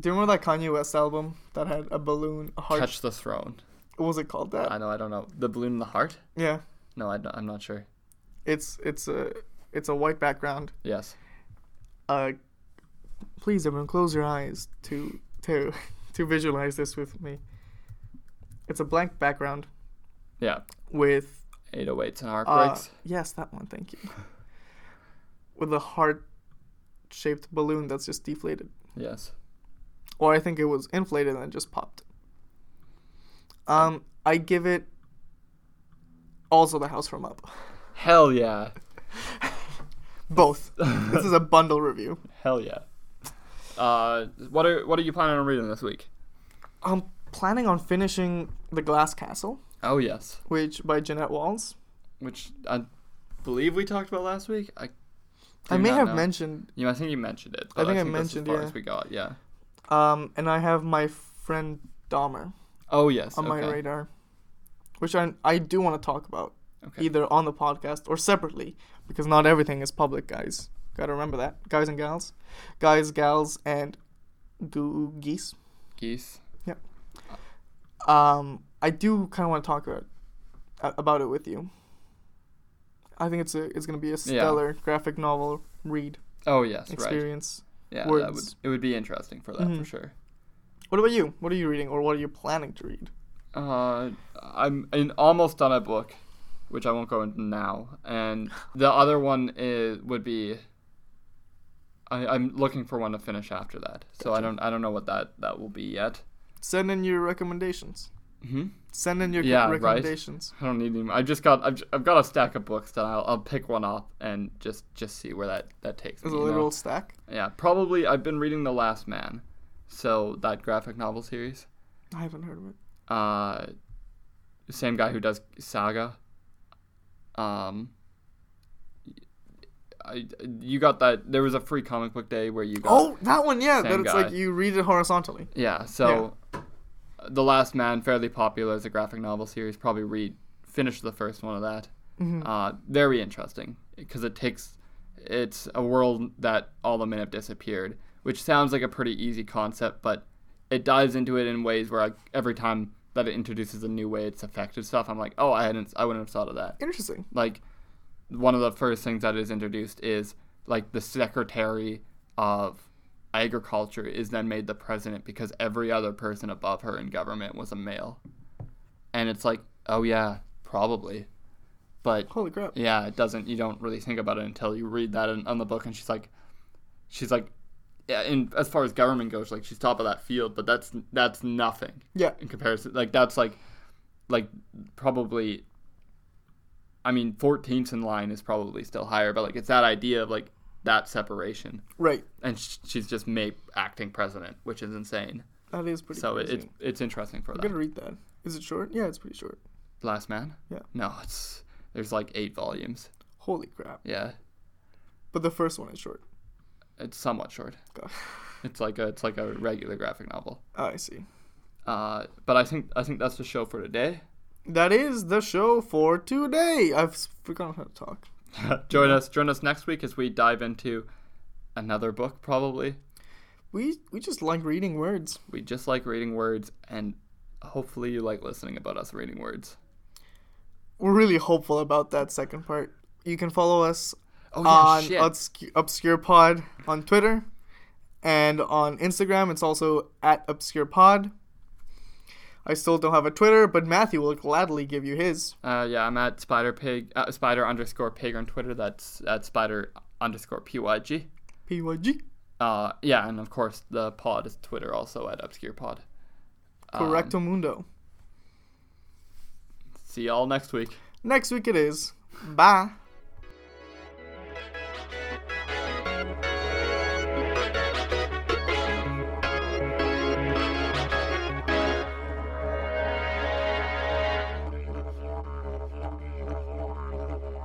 Speaker 1: Do you remember that Kanye West album that had a balloon, a heart?
Speaker 2: Watch the Throne.
Speaker 1: What was it called? That?
Speaker 2: I know, I don't know. The balloon in the heart?
Speaker 1: Yeah.
Speaker 2: No, I, I'm not sure.
Speaker 1: It's it's a it's a white background.
Speaker 2: Yes.
Speaker 1: Uh, please, everyone, close your eyes to to to visualize this with me. It's a blank background
Speaker 2: Yeah.
Speaker 1: with
Speaker 2: 808s and
Speaker 1: uh,
Speaker 2: heartbreaks.
Speaker 1: yes, that one. Thank you. With a heart-shaped balloon that's just deflated,
Speaker 2: yes.
Speaker 1: or I think it was inflated and then just popped. Um, I give it also the house from up.
Speaker 2: Hell yeah.
Speaker 1: Both. this is a bundle review.
Speaker 2: Hell yeah. Uh, what are what are you planning on reading this week?
Speaker 1: I'm planning on finishing The Glass Castle,
Speaker 2: Oh yes,
Speaker 1: which by Jeannette Walls.
Speaker 2: which I believe we talked about last week. I
Speaker 1: I may have
Speaker 2: know.
Speaker 1: mentioned,
Speaker 2: You, I think you mentioned it.
Speaker 1: I think I
Speaker 2: that's
Speaker 1: mentioned,
Speaker 2: as far
Speaker 1: yeah.
Speaker 2: as we got. Yeah.
Speaker 1: um, and I have my friend Dahmer
Speaker 2: Oh yes.
Speaker 1: on my radar, which I I do want to talk about
Speaker 2: Okay.
Speaker 1: either on the podcast or separately because not everything is public, guys. Gotta remember that, guys and gals, guys, gals, and goo geese.
Speaker 2: Geese.
Speaker 1: Um, I do kind of want to talk about about it with you. I think it's a it's gonna be a stellar graphic novel read
Speaker 2: Oh yes. Right.
Speaker 1: experience.
Speaker 2: Yeah. That would it would be interesting for that for
Speaker 1: Mhm.
Speaker 2: sure.
Speaker 1: What about you? What are you reading, or what are you planning to read?
Speaker 2: Uh, I'm in almost done a book, which I won't go into now, and the other one is would be. I, I'm looking for one to finish after that, so I don't I don't know what that that will be yet.
Speaker 1: Send in your recommendations.
Speaker 2: Hmm.
Speaker 1: Send in your
Speaker 2: Yeah, right.
Speaker 1: recommendations.
Speaker 2: I don't need any. I just got I've, I've got a stack of books that I'll, I'll pick one up and just just see where that that takes
Speaker 1: There's
Speaker 2: me.
Speaker 1: a
Speaker 2: you know?
Speaker 1: stack.
Speaker 2: Yeah, probably. I've been reading The Last Man, so that graphic novel series.
Speaker 1: I haven't heard of it.
Speaker 2: Uh, same guy who does Saga. Um, I you got that? There was a free comic book day where you got.
Speaker 1: Oh, that one, yeah. That it's
Speaker 2: guy.
Speaker 1: like you read it horizontally.
Speaker 2: Yeah. So, The Last Man, fairly popular as a graphic novel series. Probably read finish the first one of that.
Speaker 1: Mhm.
Speaker 2: Uh, very interesting because it takes it's a world that all the men have disappeared, which sounds like a pretty easy concept, but it dives into it in ways where I, every time that it introduces a new way it's affected stuff, I'm like, oh, I hadn't, I wouldn't have thought of that.
Speaker 1: Interesting.
Speaker 2: Like, one of the first things that is introduced is like the secretary of agriculture is then made the president because every other person above her in government was a male, and it's like, oh yeah, probably, but
Speaker 1: Holy crap.
Speaker 2: yeah, it doesn't. You don't really think about it until you read that in, on the book, and she's like, she's like, yeah. And as far as government goes, like she's top of that field, but that's that's nothing
Speaker 1: Yeah.
Speaker 2: in comparison. Like that's like, like probably. I mean, 14th in line is probably still higher, but like it's that idea of like that separation,
Speaker 1: Right.
Speaker 2: and sh- she's just made acting president, which is insane.
Speaker 1: That is pretty.
Speaker 2: so it, it's it's interesting for that.
Speaker 1: I'm gonna read that. Is it short? Yeah, it's pretty short.
Speaker 2: Last Man.
Speaker 1: Yeah.
Speaker 2: No, it's there's like eight volumes.
Speaker 1: Holy crap!
Speaker 2: Yeah,
Speaker 1: But the first one is short.
Speaker 2: it's somewhat short.
Speaker 1: God.
Speaker 2: It's like a it's like a regular graphic novel.
Speaker 1: Oh, I see.
Speaker 2: Uh, but I think I think that's the show for today.
Speaker 1: That is the show for today. I've forgotten how to talk.
Speaker 2: join us join us next week as we dive into another book. Probably
Speaker 1: We we just like reading words.
Speaker 2: we just like reading words, and hopefully you like listening about us reading words.
Speaker 1: We're really hopeful about that second part. You can follow us
Speaker 2: Oh yeah,
Speaker 1: on
Speaker 2: shit.
Speaker 1: Obscure, Obscure Pod on Twitter and on Instagram. It's also at Obscure Pod. I still don't have a Twitter, but Matthew will gladly give you his.
Speaker 2: Uh, yeah, I'm at spider pig uh, spider underscore pig on Twitter. That's at spider underscore pyg.
Speaker 1: PYG.
Speaker 2: Uh, yeah, and of course the pod is Twitter also at obscure pod. Um,
Speaker 1: Correcto Mundo.
Speaker 2: see y'all next week.
Speaker 1: Next week it is. Bye.